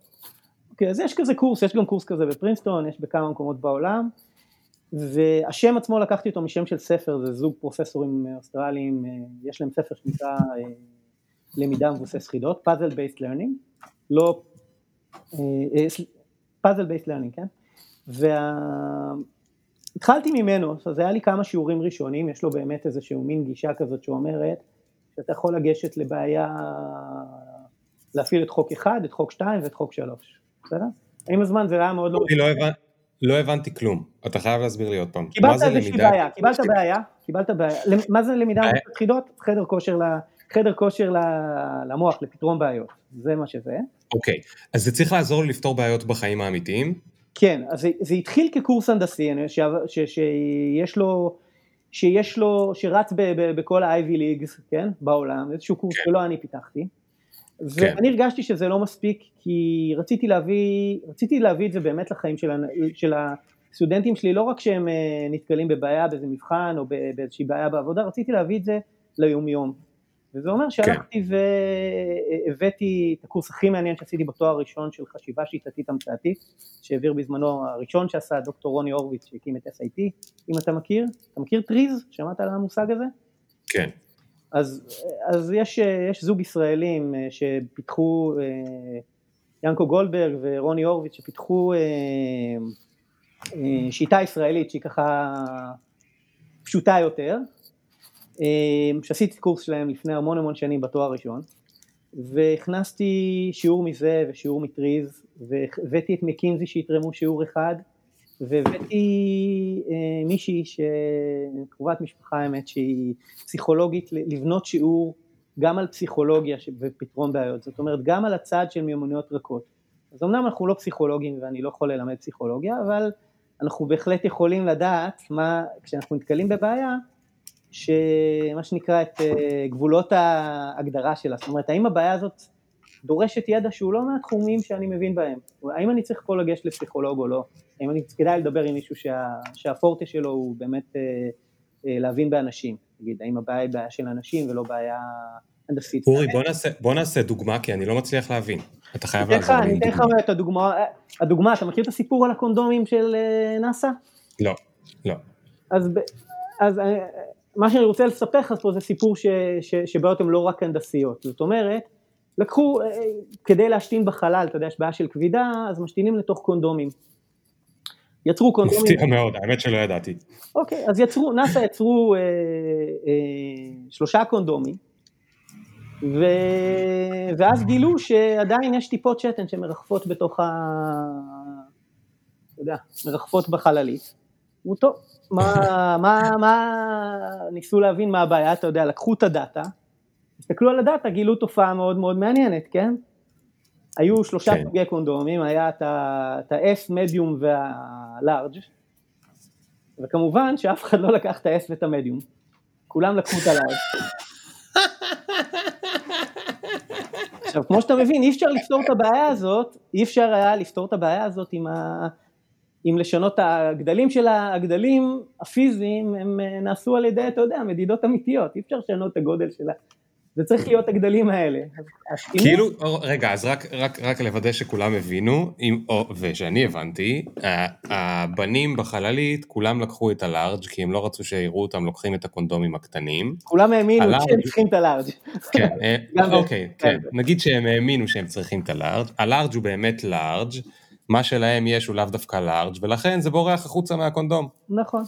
אוקיי, אז יש כזה קורס, יש גם קורס כזה בפרינסטון, יש בכמה מקומות בעולם, והשם עצמו לקחתי אותו משם של ספר, זה זוג פרופסורים אוסטרליים, אה, יש להם ספר שנקרא אה, למידה מבוסס חידות, puzzle based learning, לא, puzzle based learning, כן? והתחלתי ממנו, אז היה לי כמה שיעורים ראשונים, יש לו באמת איזשהו מין גישה כזאת שאומרת שאתה יכול לגשת לבעיה, להפעיל את חוק 1, את חוק 2 ואת חוק 3, בסדר? עם הזמן זה היה מאוד לא... אני לא הבנתי. לא הבנתי כלום, אתה חייב להסביר לי עוד פעם. קיבלת איזושהי בעיה, קיבלת בעיה, קיבלת בעיה, מה זה למידה מבוססת חידות? חדר כושר, חדר כושר למוח, לפתרון בעיות, זה מה שזה. אוקיי, אז זה צריך לעזור לפתור בעיות בחיים האמיתיים? כן, אז זה, זה התחיל כקורס הנדסי, ש, ש, שיש לו, שיש לו, שרץ ב, ב, בכל ה-Ivy Leagues, כן, בעולם, איזשהו קורס כן. שלא אני פיתחתי. כן. ואני הרגשתי שזה לא מספיק כי רציתי להביא, רציתי להביא את זה באמת לחיים של, של הסטודנטים שלי, לא רק שהם אה, נתקלים בבעיה באיזה מבחן או באיזושהי בעיה בעבודה, רציתי להביא את זה ליומיום. וזה אומר שהלכתי כן. והבאתי את הקורס הכי מעניין שעשיתי בתואר הראשון של חשיבה שיטתית המצאתית, שהעביר בזמנו הראשון שעשה דוקטור רוני הורוביץ שהקים את SIT, אם אתה מכיר, אתה מכיר טריז? שמעת על המושג הזה? כן. אז, אז יש, יש זוג ישראלים אה, שפיתחו, אה, ינקו גולדברג ורוני הורוביץ, שפיתחו אה, שיטה ישראלית שהיא ככה פשוטה יותר, שעשיתי קורס שלהם לפני המון המון שנים בתואר הראשון, והכנסתי שיעור מזה ושיעור מטריז, והבאתי את מקינזי שיתרמו שיעור אחד, והבאתי אה, מישהי שקרובת משפחה האמת שהיא פסיכולוגית לבנות שיעור גם על פסיכולוגיה ופתרון בעיות, זאת אומרת גם על הצד של מיומנויות רכות. אז אמנם אנחנו לא פסיכולוגים ואני לא יכול ללמד פסיכולוגיה, אבל אנחנו בהחלט יכולים לדעת מה, כשאנחנו נתקלים בבעיה, שמה שנקרא את אה, גבולות ההגדרה שלה, זאת אומרת האם הבעיה הזאת דורשת ידע שהוא לא מהתחומים שאני מבין בהם, האם אני צריך פה לגשת לפסיכולוג או לא, האם אני כדאי לדבר עם מישהו שה, שהפורטה שלו הוא באמת אה, אה, להבין באנשים, נגיד האם הבעיה היא בעיה של אנשים ולא בעיה, הנדסית. אורי, בוא נעשה, בוא נעשה דוגמה, כי אני לא מצליח להבין. אתה חייב אני לעזור לי אני עם אתן לך דוגמה. את הדוגמה, הדוגמה, אתה מכיר את הסיפור על הקונדומים של נאסא? לא, לא. אז, אז מה שאני רוצה לספר לך פה זה סיפור ש, ש, שבעיות הן לא רק הנדסיות, זאת אומרת, לקחו, אה, כדי להשתין בחלל, אתה יודע, יש בעיה של כבידה, אז משתינים לתוך קונדומים. יצרו קונדומים, מפתיע מאוד, האמת שלא ידעתי. אוקיי, אז יצרו, נאסא יצרו אה, אה, שלושה קונדומים, ו... ואז גילו שעדיין יש טיפות שתן שמרחפות בתוך ה... אתה יודע, מרחפות בחללית. אמרו, טוב, מה, מה, מה, ניסו להבין מה הבעיה, אתה יודע, לקחו את הדאטה, הסתכלו על הדאטה, גילו תופעה מאוד מאוד מעניינת, כן? היו שלושה כן. סוגי קונדומים, היה את ה-S, מדיום וה-large, וכמובן שאף אחד לא לקח את ה-S ואת המדיום, כולם לקחו את ה-large. עכשיו, כמו שאתה מבין, אי אפשר לפתור את הבעיה הזאת, אי אפשר היה לפתור את הבעיה הזאת עם, ה... עם לשנות הגדלים של הגדלים הפיזיים, הם אה, נעשו על ידי, אתה יודע, מדידות אמיתיות, אי אפשר לשנות את הגודל שלה. זה צריך להיות הגדלים האלה. כאילו, רגע, אז רק, רק, רק לוודא שכולם הבינו, אם, או, ושאני הבנתי, הבנים בחללית, כולם לקחו את הלארג' כי הם לא רצו שיראו אותם לוקחים את הקונדומים הקטנים. כולם האמינו הלארג'. שהם צריכים את הלארג'. כן, אה, אוקיי. כן. נגיד שהם האמינו שהם צריכים את הלארג', הלארג' הוא באמת לארג', מה שלהם יש הוא לאו דווקא לארג', ולכן זה בורח החוצה מהקונדום. נכון.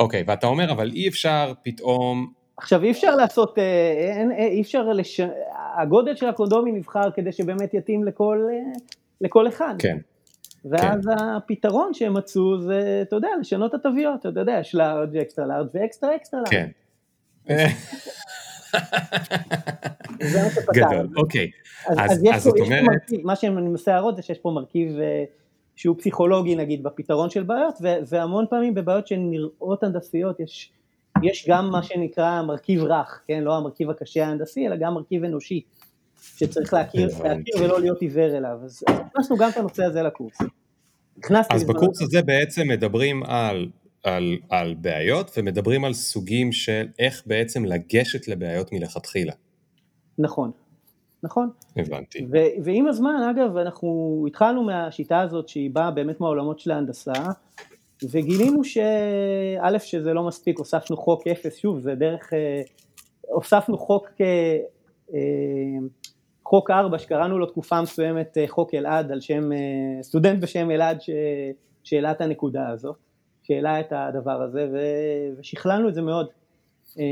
אוקיי, ואתה אומר, אבל אי אפשר פתאום, עכשיו אי אפשר לעשות, אה, אין, אה, אי אפשר, לש... הגודל של הקונדומים נבחר כדי שבאמת יתאים לכל, אה, לכל אחד. כן, ואז הפתרון שהם מצאו זה, אתה יודע, לשנות את התוויות, אתה יודע, יש לארג', אקסטרה לארג' ואקסטרה אקסטרה לארג'. כן. זה מה שפתר. גדול, אוקיי. אז, אז- אז, יש אז פה, יש פה אומרת- מרכיב, מה שאני מנסה להראות זה שיש פה מרכיב אה, שהוא פסיכולוגי נגיד בפתרון של בעיות, ו, והמון פעמים בבעיות שנראות הנדסיות יש, יש גם מה שנקרא מרכיב רך, כן, לא המרכיב הקשה ההנדסי, אלא גם מרכיב אנושי, שצריך להכיר. להכיר ולא להיות עיוור אליו, אז הכנסנו גם את הנושא הזה לקורס. אז בקורס הזה בעצם מדברים על, על, על בעיות ומדברים על סוגים של איך בעצם לגשת לבעיות מלכתחילה. נכון, נכון. הבנתי. ו- ועם הזמן, אגב, אנחנו התחלנו מהשיטה הזאת שהיא באה באמת מהעולמות של ההנדסה, וגילינו שא' שזה לא מספיק, הוספנו חוק אפס, שוב, זה דרך, אה, הוספנו חוק, אה, אה, חוק ארבע, שקראנו לו תקופה מסוימת חוק אלעד, על שם אה, סטודנט בשם אלעד שהעלה את הנקודה הזאת, שהעלה את הדבר הזה, ו- ושכללנו את זה מאוד. אה,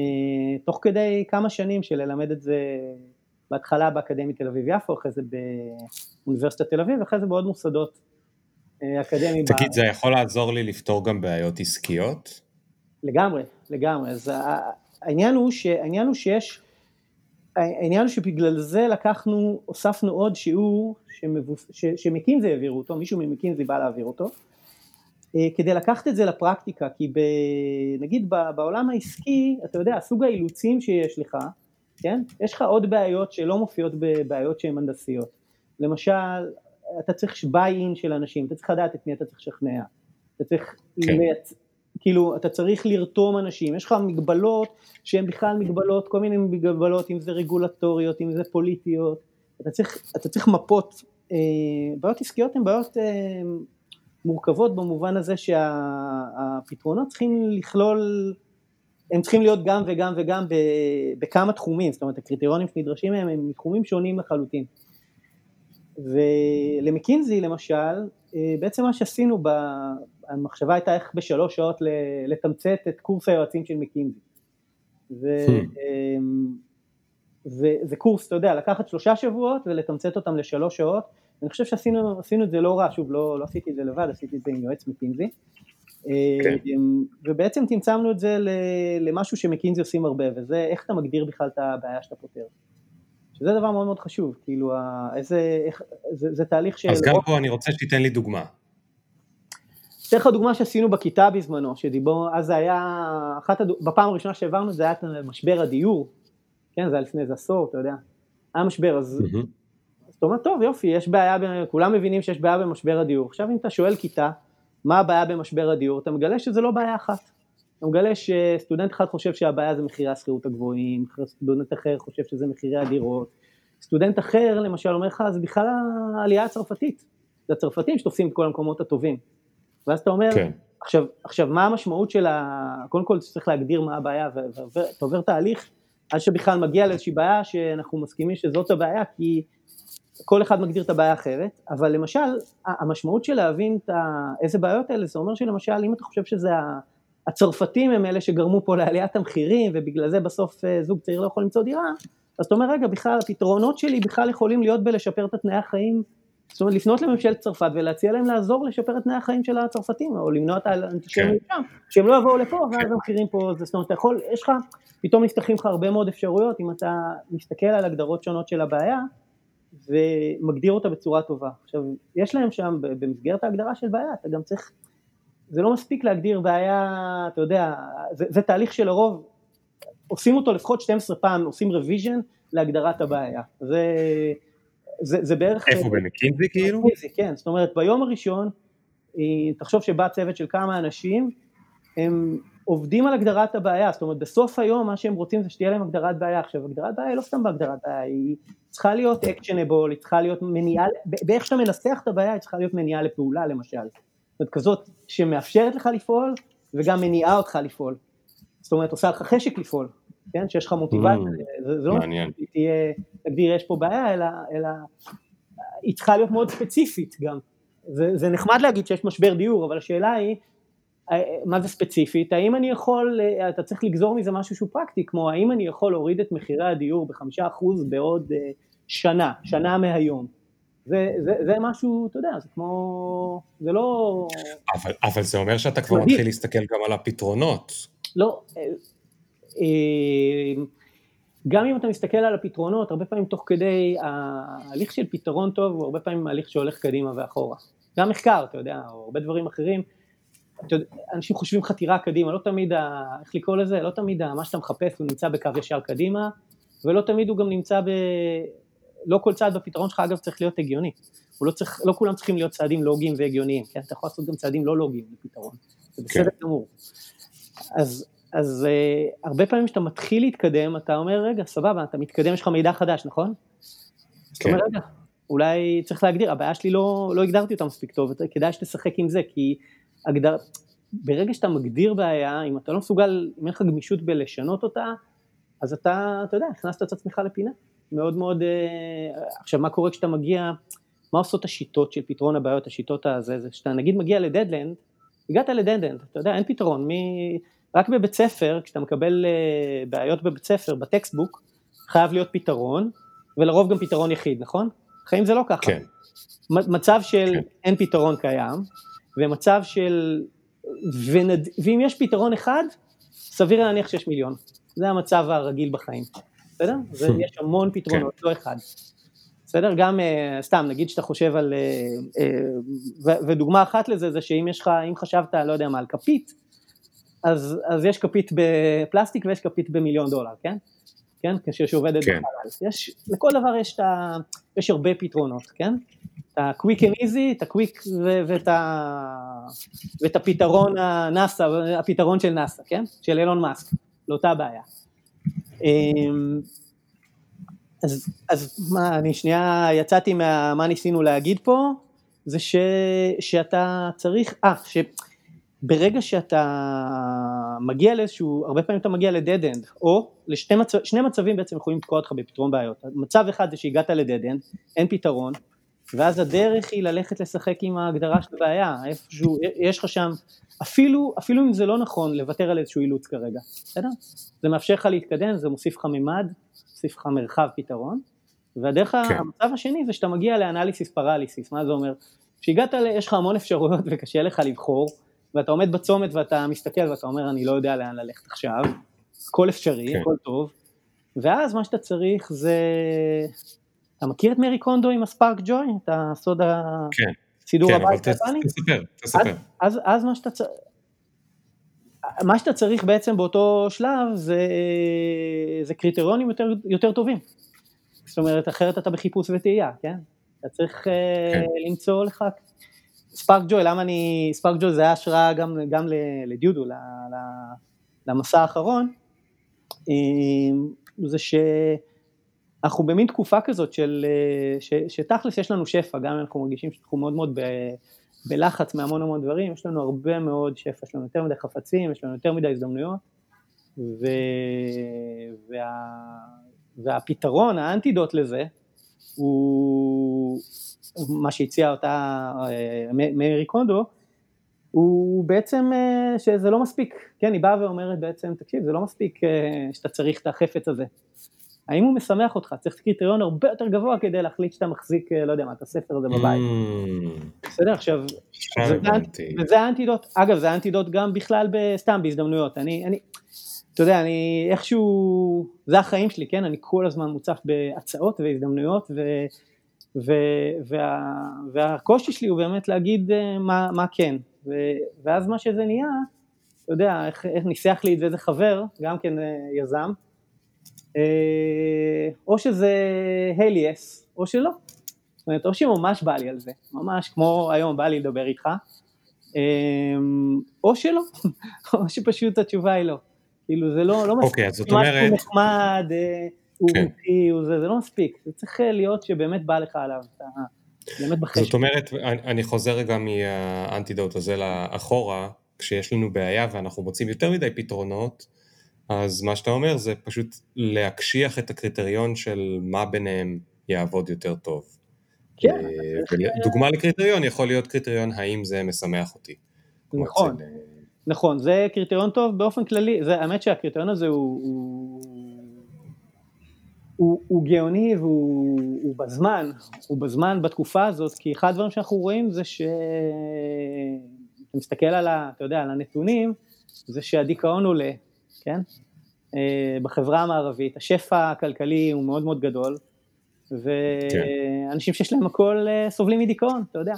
תוך כדי כמה שנים של ללמד את זה בהתחלה באקדמית תל אביב יפו, אחרי זה באוניברסיטת תל אביב, ואחרי זה בעוד מוסדות אה, אקדמיים. תגיד, זה יכול לעזור לי לפתור גם בעיות עסקיות? לגמרי, לגמרי. אז העניין הוא, ש, העניין הוא שיש, העניין הוא שבגלל זה לקחנו, הוספנו עוד שיעור שמבוס, ש, שמקינזי העבירו אותו, מישהו ממקינזי בא להעביר אותו, כדי לקחת את זה לפרקטיקה, כי ב, נגיד בעולם העסקי, אתה יודע, סוג האילוצים שיש לך, כן? יש לך עוד בעיות שלא מופיעות בבעיות שהן הנדסיות. למשל, אתה צריך buy-in של אנשים, אתה צריך לדעת את מי אתה צריך לשכנע, אתה צריך כן. לייצ... כאילו, אתה צריך לרתום אנשים, יש לך מגבלות שהן בכלל מגבלות, כל מיני מגבלות, אם זה רגולטוריות, אם זה פוליטיות, אתה צריך, אתה צריך מפות, אה, בעיות עסקיות הן בעיות אה, מורכבות במובן הזה שהפתרונות צריכים לכלול, הם צריכים להיות גם וגם וגם ב, בכמה תחומים, זאת אומרת הקריטריונים שנדרשים מהם הם מתחומים שונים לחלוטין. ולמקינזי למשל, אה, בעצם מה שעשינו, ב... המחשבה הייתה איך בשלוש שעות לתמצת את קורס היועצים של מקינזי. ו... אמ, וזה קורס, אתה יודע, לקחת שלושה שבועות ולתמצת אותם לשלוש שעות, אני חושב שעשינו עשינו את זה לא רע, שוב, לא, לא עשיתי את זה לבד, עשיתי את זה עם יועץ מקינזי, כן. אמ, ובעצם צמצמנו את זה למשהו שמקינזי עושים הרבה, וזה איך אתה מגדיר בכלל את הבעיה שאתה פותר. שזה דבר מאוד מאוד חשוב, כאילו, איזה, איך, זה, זה תהליך של... אז גם פה אני רוצה שתיתן לי דוגמה. אתן לך דוגמה שעשינו בכיתה בזמנו, שדיבור, אז זה היה, אחת הדו, בפעם הראשונה שהעברנו זה היה משבר הדיור, כן, זה היה לפני איזה עשור, אתה יודע, היה משבר, אז מהמם. אתה אומר, טוב, יופי, יש בעיה, כולם מבינים שיש בעיה במשבר הדיור, עכשיו אם אתה שואל כיתה, מה הבעיה במשבר הדיור, אתה מגלה שזה לא בעיה אחת, אתה מגלה שסטודנט אחד חושב שהבעיה זה מחירי השכירות הגבוהים, סטודנט אחר חושב שזה מחירי הדירות, סטודנט אחר למשל אומר לך זה בכלל העלייה הצרפתית, זה הצרפתים שתופסים את כל המקומות הטובים, ואז אתה אומר, כן. עכשיו, עכשיו מה המשמעות של ה... קודם כל צריך להגדיר מה הבעיה, ואתה עובר תהליך עד שבכלל מגיע לאיזושהי בעיה שאנחנו מסכימים שזאת הבעיה, כי כל אחד מגדיר את הבעיה אחרת, אבל למשל, המשמעות של להבין את ה... איזה בעיות האלה, זה אומר שלמשל, אם אתה חושב שזה הצרפתים הם אלה שגרמו פה לעליית המחירים, ובגלל זה בסוף אה, זוג צעיר לא יכול למצוא דירה, אז אתה אומר, רגע, בכלל, הפתרונות שלי בכלל יכולים להיות בלשפר את תנאי החיים, זאת אומרת, לפנות לממשלת צרפת ולהציע להם לעזור לשפר את תנאי החיים של הצרפתים, או למנוע את האנטישמיות כן. שם, שהם לא יבואו לפה, ואז כן. המחירים פה, זאת אומרת, אתה יכול, יש לך, פתאום נפתחים לך הרבה מאוד אפשרויות, אם אתה מסתכל על הגדרות שונות של הבעיה, ומגדיר אותה בצורה טובה. עכשיו, יש להם שם, במסגרת ההגדרה של בעיה, אתה גם צריך, זה לא מספיק להגדיר בעיה, אתה יודע, זה, זה תהליך שלרוב עושים אותו לפחות 12 פעם, עושים revision להגדרת הבעיה. זה, זה, זה בערך... איפה, במקינזי כאילו? במקינזי, כן, זאת אומרת, ביום הראשון, אה, תחשוב שבא צוות של כמה אנשים, הם עובדים על הגדרת הבעיה, זאת אומרת בסוף היום מה שהם רוצים זה שתהיה להם הגדרת בעיה, עכשיו הגדרת בעיה היא לא סתם בהגדרת בעיה, היא צריכה להיות actionable, היא צריכה להיות מניעה, באיך שאתה מנסח את הבעיה היא צריכה להיות מניעה לפעולה למשל, זאת אומרת כזאת שמאפשרת לך לפעול וגם מניעה אותך לפעול, זאת אומרת עושה לך חשק לפעול, כן, שיש לך מוטיבציה, mm, זה, זה לא תהיה, תגדיר יש פה בעיה, אלא, אלא היא צריכה להיות מאוד ספציפית גם, זה, זה נחמד להגיד שיש משבר דיור, אבל השאלה היא מה זה ספציפית, האם אני יכול, אה, אתה צריך לגזור מזה משהו שהוא פרקטי, כמו האם אני יכול להוריד את מחירי הדיור בחמישה אחוז בעוד אה, שנה, שנה מהיום. זה, זה, זה משהו, אתה יודע, זה כמו, זה לא... אבל, אבל זה אומר שאתה כבר מתחיל להסתכל גם על הפתרונות. לא, גם אם אתה מסתכל על הפתרונות, הרבה פעמים תוך כדי ההליך של פתרון טוב הוא הרבה פעמים הליך שהולך קדימה ואחורה. גם מחקר, אתה יודע, או הרבה דברים אחרים. אנשים חושבים חתירה קדימה, לא תמיד, ה, איך לקרוא לזה, לא תמיד ה, מה שאתה מחפש הוא נמצא בקו ישר קדימה, ולא תמיד הוא גם נמצא ב... לא כל צעד בפתרון שלך אגב צריך להיות הגיוני, הוא לא, צריך, לא כולם צריכים להיות צעדים לוגיים והגיוניים, כן? אתה יכול לעשות גם צעדים לא לוגיים לפתרון, זה בסדר כן. גמור. כן. אז, אז uh, הרבה פעמים כשאתה מתחיל להתקדם, אתה אומר, רגע, סבבה, אתה מתקדם, יש לך מידע חדש, נכון? כן. זאת אומרת, רגע, אולי צריך להגדיר, הבעיה שלי לא, לא הגדרתי אותה מספיק טוב, כדאי שתשחק עם זה, כי הגדר, ברגע שאתה מגדיר בעיה, אם אתה לא מסוגל, אם אין לך גמישות בלשנות אותה, אז אתה, אתה יודע, הכנסת את עצמך לפינה. מאוד מאוד, אה, עכשיו מה קורה כשאתה מגיע, מה עושות השיטות של פתרון הבעיות, השיטות הזה, זה שאתה נגיד מגיע לדדלנד, הגעת לדדלנד, אתה יודע, אין פתרון, מי, רק בבית ספר, כשאתה מקבל אה, בעיות בבית ספר, בטקסטבוק, חייב להיות פתרון, ולרוב גם פתרון יחיד, נכון? חיים זה לא ככה. כן. מצב של כן. אין פתרון קיים, ומצב של, ונד... ואם יש פתרון אחד, סביר להניח שיש מיליון. זה המצב הרגיל בחיים, בסדר? ויש המון פתרונות, כן. לא אחד. בסדר? גם, uh, סתם, נגיד שאתה חושב על, uh, uh, ודוגמה אחת לזה זה שאם יש לך, אם חשבת, לא יודע מה, על כפית, אז, אז יש כפית בפלסטיק ויש כפית במיליון דולר, כן? כן? כשעובדת כן. בחלל. יש, לכל דבר יש, ה, יש הרבה פתרונות, כן? את ה-quick and easy, את ה-quick ואת, ה... ואת הפתרון הנאס"א, הפתרון של נאס"א, כן? של אילון מאסק, לאותה בעיה. אמ, אז, אז מה, אני שנייה יצאתי מה ניסינו להגיד פה, זה ש, שאתה צריך, אה, שברגע שאתה מגיע לאיזשהו, הרבה פעמים אתה מגיע ל dead end, או לשני מצב, מצבים בעצם יכולים לתקוע אותך בפתרון בעיות. מצב אחד זה שהגעת ל dead end, אין פתרון, ואז הדרך היא ללכת לשחק עם ההגדרה של הבעיה, איפשהו, יש לך שם, אפילו, אפילו אם זה לא נכון, לוותר על איזשהו אילוץ כרגע, בסדר? זה מאפשר לך להתקדם, זה מוסיף לך מימד, מוסיף לך מרחב פתרון, והדרך, כן. המצב השני זה שאתה מגיע לאנליסיס פרליסיס, מה זה אומר? כשהגעת, יש לך המון אפשרויות וקשה לך לבחור, ואתה עומד בצומת ואתה מסתכל ואתה אומר אני לא יודע לאן ללכת עכשיו, הכל אפשרי, כן. הכל טוב, ואז מה שאתה צריך זה אתה מכיר את מרי קונדו עם הספארק ג'וי? את הסוד הסידור כן, הבית היפני? כן, תספר, תספר. אז, אז מה שאתה צריך... מה שאתה צריך בעצם באותו שלב זה, זה קריטריונים יותר, יותר טובים. זאת אומרת, אחרת אתה בחיפוש וטעייה, כן? אתה צריך אה, כן. למצוא לך... ספארק ג'וי, למה אני, ספארק ג'וי זה היה השראה גם, גם לדיודו, למסע האחרון, זה שאנחנו במין תקופה כזאת של, ש, שתכלס יש לנו שפע, גם אנחנו מרגישים שאנחנו מאוד מאוד ב, בלחץ מהמון המון דברים, יש לנו הרבה מאוד שפע, יש לנו יותר מדי חפצים, יש לנו יותר מדי הזדמנויות, ו, וה, והפתרון, האנטידוט לזה, הוא מה שהציע אותה אה, מארי קונדו, הוא בעצם אה, שזה לא מספיק, כן, היא באה ואומרת בעצם, תקשיב, זה לא מספיק אה, שאתה צריך את החפץ הזה. האם הוא משמח אותך? צריך קריטריון הרבה יותר גבוה כדי להחליט שאתה מחזיק, לא יודע מה, את הספר הזה בבית. Mm. בסדר, עכשיו, וזה האנטידוט, אגב, זה האנטידוט גם בכלל סתם בהזדמנויות. אני, אני, אתה יודע, אני איכשהו, זה החיים שלי, כן? אני כל הזמן מוצף בהצעות והזדמנויות, ו, ו, וה, והקושי שלי הוא באמת להגיד אה, מה, מה כן. ו, ואז מה שזה נהיה, אתה יודע, איך, איך ניסח לי את זה איזה חבר, גם כן אה, יזם, אה, או שזה היי יס, או שלא. זאת אומרת, או שממש בא לי על זה, ממש כמו היום בא לי לדבר איתך, או שלא, או שפשוט התשובה היא לא. כאילו זה לא, לא מספיק, אוקיי, זאת אומרת... משהו נחמד, אה, הוא כן. הוא זה, זה לא מספיק, זה צריך להיות שבאמת בא לך עליו, אתה באמת. זאת אומרת, אני חוזר רגע מהאנטידוט הזה לאחורה, כשיש לנו בעיה ואנחנו מוצאים יותר מדי פתרונות, אז מה שאתה אומר זה פשוט להקשיח את הקריטריון של מה ביניהם יעבוד יותר טוב. כן. אה, דוגמה לקריטריון יכול להיות קריטריון האם זה משמח אותי. נכון. אצל, נכון, זה קריטריון טוב באופן כללי, זה, האמת שהקריטריון הזה הוא, הוא, הוא, הוא גאוני והוא הוא בזמן, הוא בזמן בתקופה הזאת, כי אחד הדברים שאנחנו רואים זה שאתה מסתכל על, ה, אתה יודע, על הנתונים, זה שהדיכאון עולה, כן? אה, בחברה המערבית, השפע הכלכלי הוא מאוד מאוד גדול, ואנשים שיש להם הכל אה, סובלים מדיכאון, אתה יודע.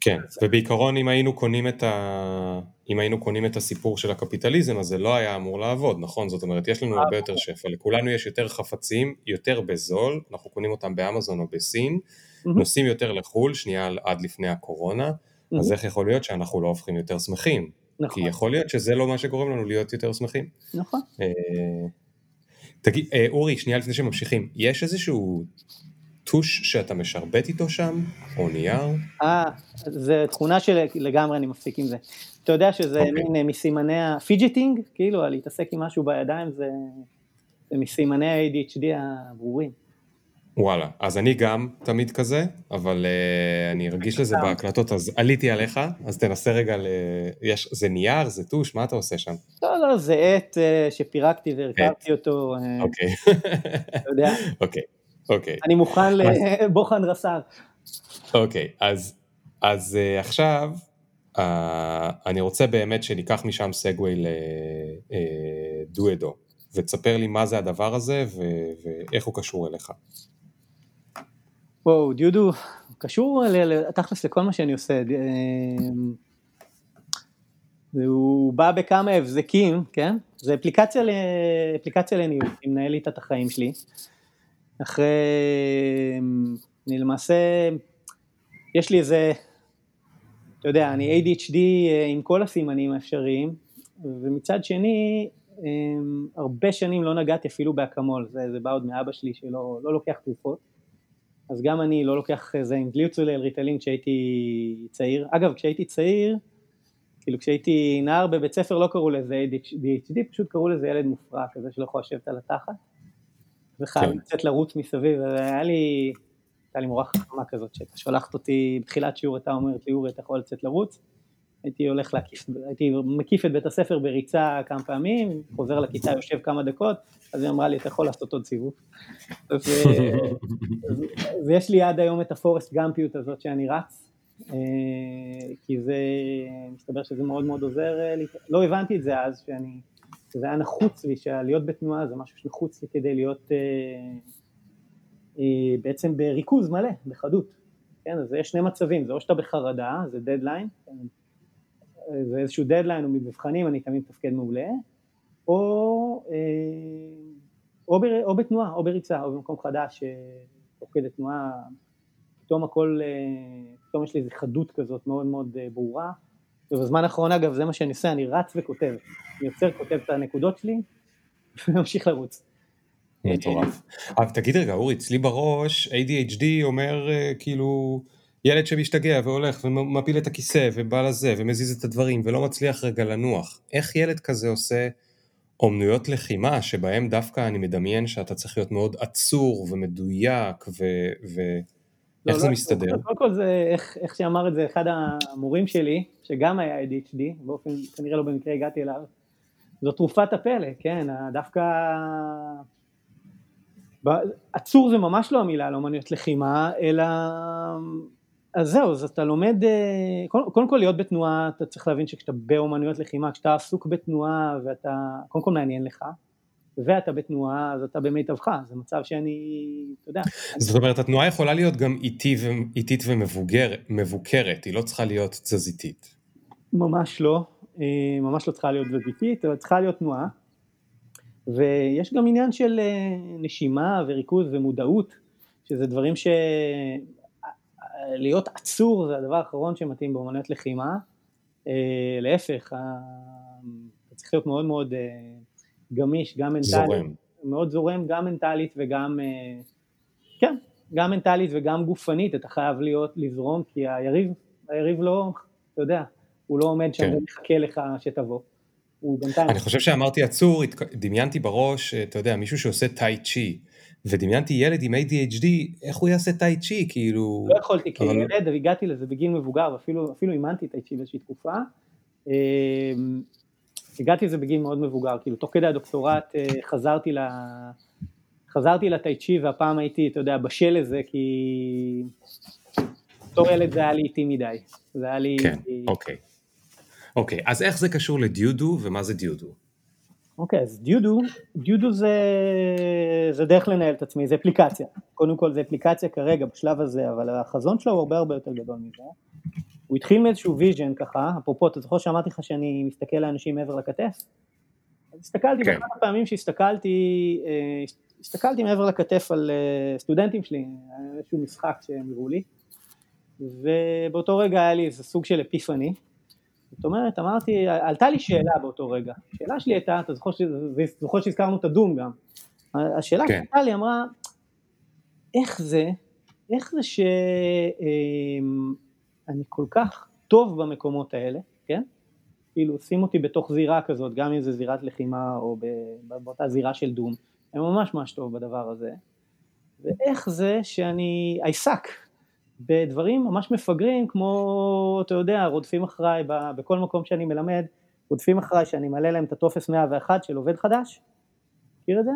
כן, ובעיקרון אם היינו קונים את ה... אם היינו קונים את הסיפור של הקפיטליזם, אז זה לא היה אמור לעבוד, נכון? זאת אומרת, יש לנו הרבה יותר שפע, לכולנו יש יותר חפצים, יותר בזול, אנחנו קונים אותם באמזון או בסין, נוסעים יותר לחו"ל, שנייה עד לפני הקורונה, אז איך יכול להיות שאנחנו לא הופכים יותר שמחים? נכון. כי יכול להיות שזה לא מה שגורם לנו להיות יותר שמחים. נכון. אה, תגיד, אה, אורי, שנייה לפני שממשיכים, יש איזשהו טוש שאתה משרבט איתו שם, או נייר? אה, זה תכונה שלגמרי אני מפסיק עם זה. אתה יודע שזה okay. אוקיי. מין אה, מסימני ה fidgeting, כאילו, להתעסק עם משהו בידיים זה, זה מסימני ה-ADHD הברורים. וואלה, אז אני גם תמיד כזה, אבל uh, אני ארגיש לזה בהקלטות, אז עליתי עליך, אז תנסה רגע, ל... יש, זה נייר, זה טוש, מה אתה עושה שם? לא, לא, זה עט uh, שפירקתי והרכבתי אותו. אוקיי. אתה יודע? אוקיי. אוקיי. אני מוכן לבוחן רס"ר. אוקיי, אז, אז uh, עכשיו uh, אני רוצה באמת שניקח משם סגווי לדואדו, uh, ותספר לי מה זה הדבר הזה ו- ואיך הוא קשור אליך. וואו, דיודו קשור תכלס לכל מה שאני עושה. הוא בא בכמה הבזקים, כן? זה אפליקציה, אפליקציה לניהול, היא מנהלת את החיים שלי. אחרי, אני למעשה, יש לי איזה, אתה יודע, אני ADHD אה, עם כל הסימנים האפשריים, ומצד שני, הרבה שנים לא נגעתי אפילו באקמול, זה, זה בא עוד מאבא שלי שלא לא לוקח תרופות, אז גם אני לא לוקח איזה עם גליוצולל ריטלין כשהייתי צעיר, אגב כשהייתי צעיר, כאילו כשהייתי נער בבית ספר לא קראו לזה ADHD, פשוט קראו לזה ילד מופרע כזה שלא יכול לשבת על התחת, וחייב כן. לצאת לרוץ מסביב, והיה לי, הייתה לי מורה חכמה כזאת, שהייתה שולחת אותי בתחילת שיעור, הייתה אומרת לי, אורי, אתה יכול לצאת לרוץ? הייתי הולך להקיף, הייתי מקיף את בית הספר בריצה כמה פעמים, חוזר לכיתה, יושב כמה דקות, אז היא אמרה לי, אתה יכול לעשות עוד סיבוב. ויש לי עד היום את הפורסט גמפיות הזאת שאני רץ, אה, כי זה, מסתבר שזה מאוד מאוד עוזר לי, לא הבנתי את זה אז, שאני שזה היה נחוץ לי, שלהיות בתנועה זה משהו שנחוץ לי כדי להיות אה, אה, בעצם בריכוז מלא, בחדות, כן, אז יש שני מצבים, זה או שאתה בחרדה, זה דדליין, זה איזשהו דדליין או מבחנים, אני תמיד מתפקד מעולה, או, אה, או, ב, או בתנועה, או בריצה, או במקום חדש, תוך כדי תנועה פתאום הכל, פתאום יש לי איזו חדות כזאת מאוד מאוד ברורה, ובזמן האחרון אגב זה מה שאני עושה, אני רץ וכותב, אני יוצר, כותב את הנקודות שלי, וממשיך לרוץ. מטורף. אבל תגיד רגע, אורי, אצלי בראש ADHD אומר כאילו ילד שמשתגע והולך ומפיל את הכיסא ובא לזה ומזיז את הדברים ולא מצליח רגע לנוח. איך ילד כזה עושה אומנויות לחימה שבהם דווקא אני מדמיין שאתה צריך להיות מאוד עצור ומדויק ואיך לא, זה לא, מסתדר? קודם כל זה איך, איך שאמר את זה אחד המורים שלי שגם היה ADHD, באופן כנראה לא במקרה הגעתי אליו, זו תרופת הפלא, כן, דווקא עצור זה ממש לא המילה לאומנויות לחימה, אלא אז זהו, אז אתה לומד, אה, קודם כל להיות בתנועה, אתה צריך להבין שכשאתה באומנויות לחימה, כשאתה עסוק בתנועה ואתה, קודם כל מעניין לך, ואתה בתנועה, אז אתה במיטבך, זה מצב שאני, אתה יודע. זאת אומרת, התנועה יכולה להיות גם איטי. איטית ומבוקרת, היא לא צריכה להיות תזזיתית. ממש לא, אה, ממש לא צריכה להיות תזזיתית, אבל צריכה להיות תנועה. ויש גם עניין של אה, נשימה וריכוז ומודעות, שזה דברים ש... להיות עצור זה הדבר האחרון שמתאים באמנויות לחימה, אה, להפך, אתה צריך להיות מאוד מאוד אה, גמיש, גם מנטלית, זורם. מאוד זורם, גם מנטלית וגם, אה, כן, גם מנטלית וגם גופנית, אתה חייב להיות, לזרום, כי היריב, היריב לא, אתה יודע, הוא לא עומד שם כן. ומחכה לך שתבוא. הוא בינתיים... אני חושב שאמרתי עצור, דמיינתי בראש, אתה יודע, מישהו שעושה טאי צ'י. ודמיינתי ילד עם ADHD, איך הוא יעשה טאי צ'י, כאילו... לא יכולתי, כי אבל... ילד, הגעתי לזה בגיל מבוגר, ואפילו אימנתי טאי צ'י באיזושהי תקופה. אמ, הגעתי לזה בגיל מאוד מבוגר, כאילו תוך כדי הדוקטורט אה, חזרתי ל... חזרתי לטאי צ'י והפעם הייתי, אתה יודע, בשל לזה, כי בתור ילד זה היה לי איטי מדי. זה היה לי... כן, אוקיי. אוקיי, אז איך זה קשור לדיודו ומה זה דיודו? אוקיי, אוקיי, אז דיודו, דיודו זה, זה דרך לנהל את עצמי, זה אפליקציה. קודם כל זה אפליקציה כרגע בשלב הזה, אבל החזון שלו הוא הרבה הרבה יותר גדול מזה. הוא התחיל מאיזשהו vision ככה, אפרופו, אתה זוכר שאמרתי לך שאני מסתכל לאנשים מעבר לכתף? אז הסתכלתי, כן. באחת הפעמים שהסתכלתי, אה, הסתכלתי מעבר לכתף על אה, סטודנטים שלי, איזשהו משחק שהם הראו לי, ובאותו רגע היה לי איזה סוג של אפיפני, זאת אומרת, אמרתי, עלתה לי שאלה באותו רגע. השאלה שלי הייתה, אתה זוכר, שהזכרנו את הדום גם. השאלה כן. שעלתה לי אמרה, איך זה, איך זה שאני אמ, כל כך טוב במקומות האלה, כן? כאילו, שים אותי בתוך זירה כזאת, גם אם זה זירת לחימה או באותה זירה של דום, אני ממש ממש טוב בדבר הזה. ואיך זה שאני, I suck, בדברים ממש מפגרים כמו, אתה יודע, רודפים אחריי בכל מקום שאני מלמד, רודפים אחריי שאני מעלה להם את הטופס 101 של עובד חדש, מכיר את זה?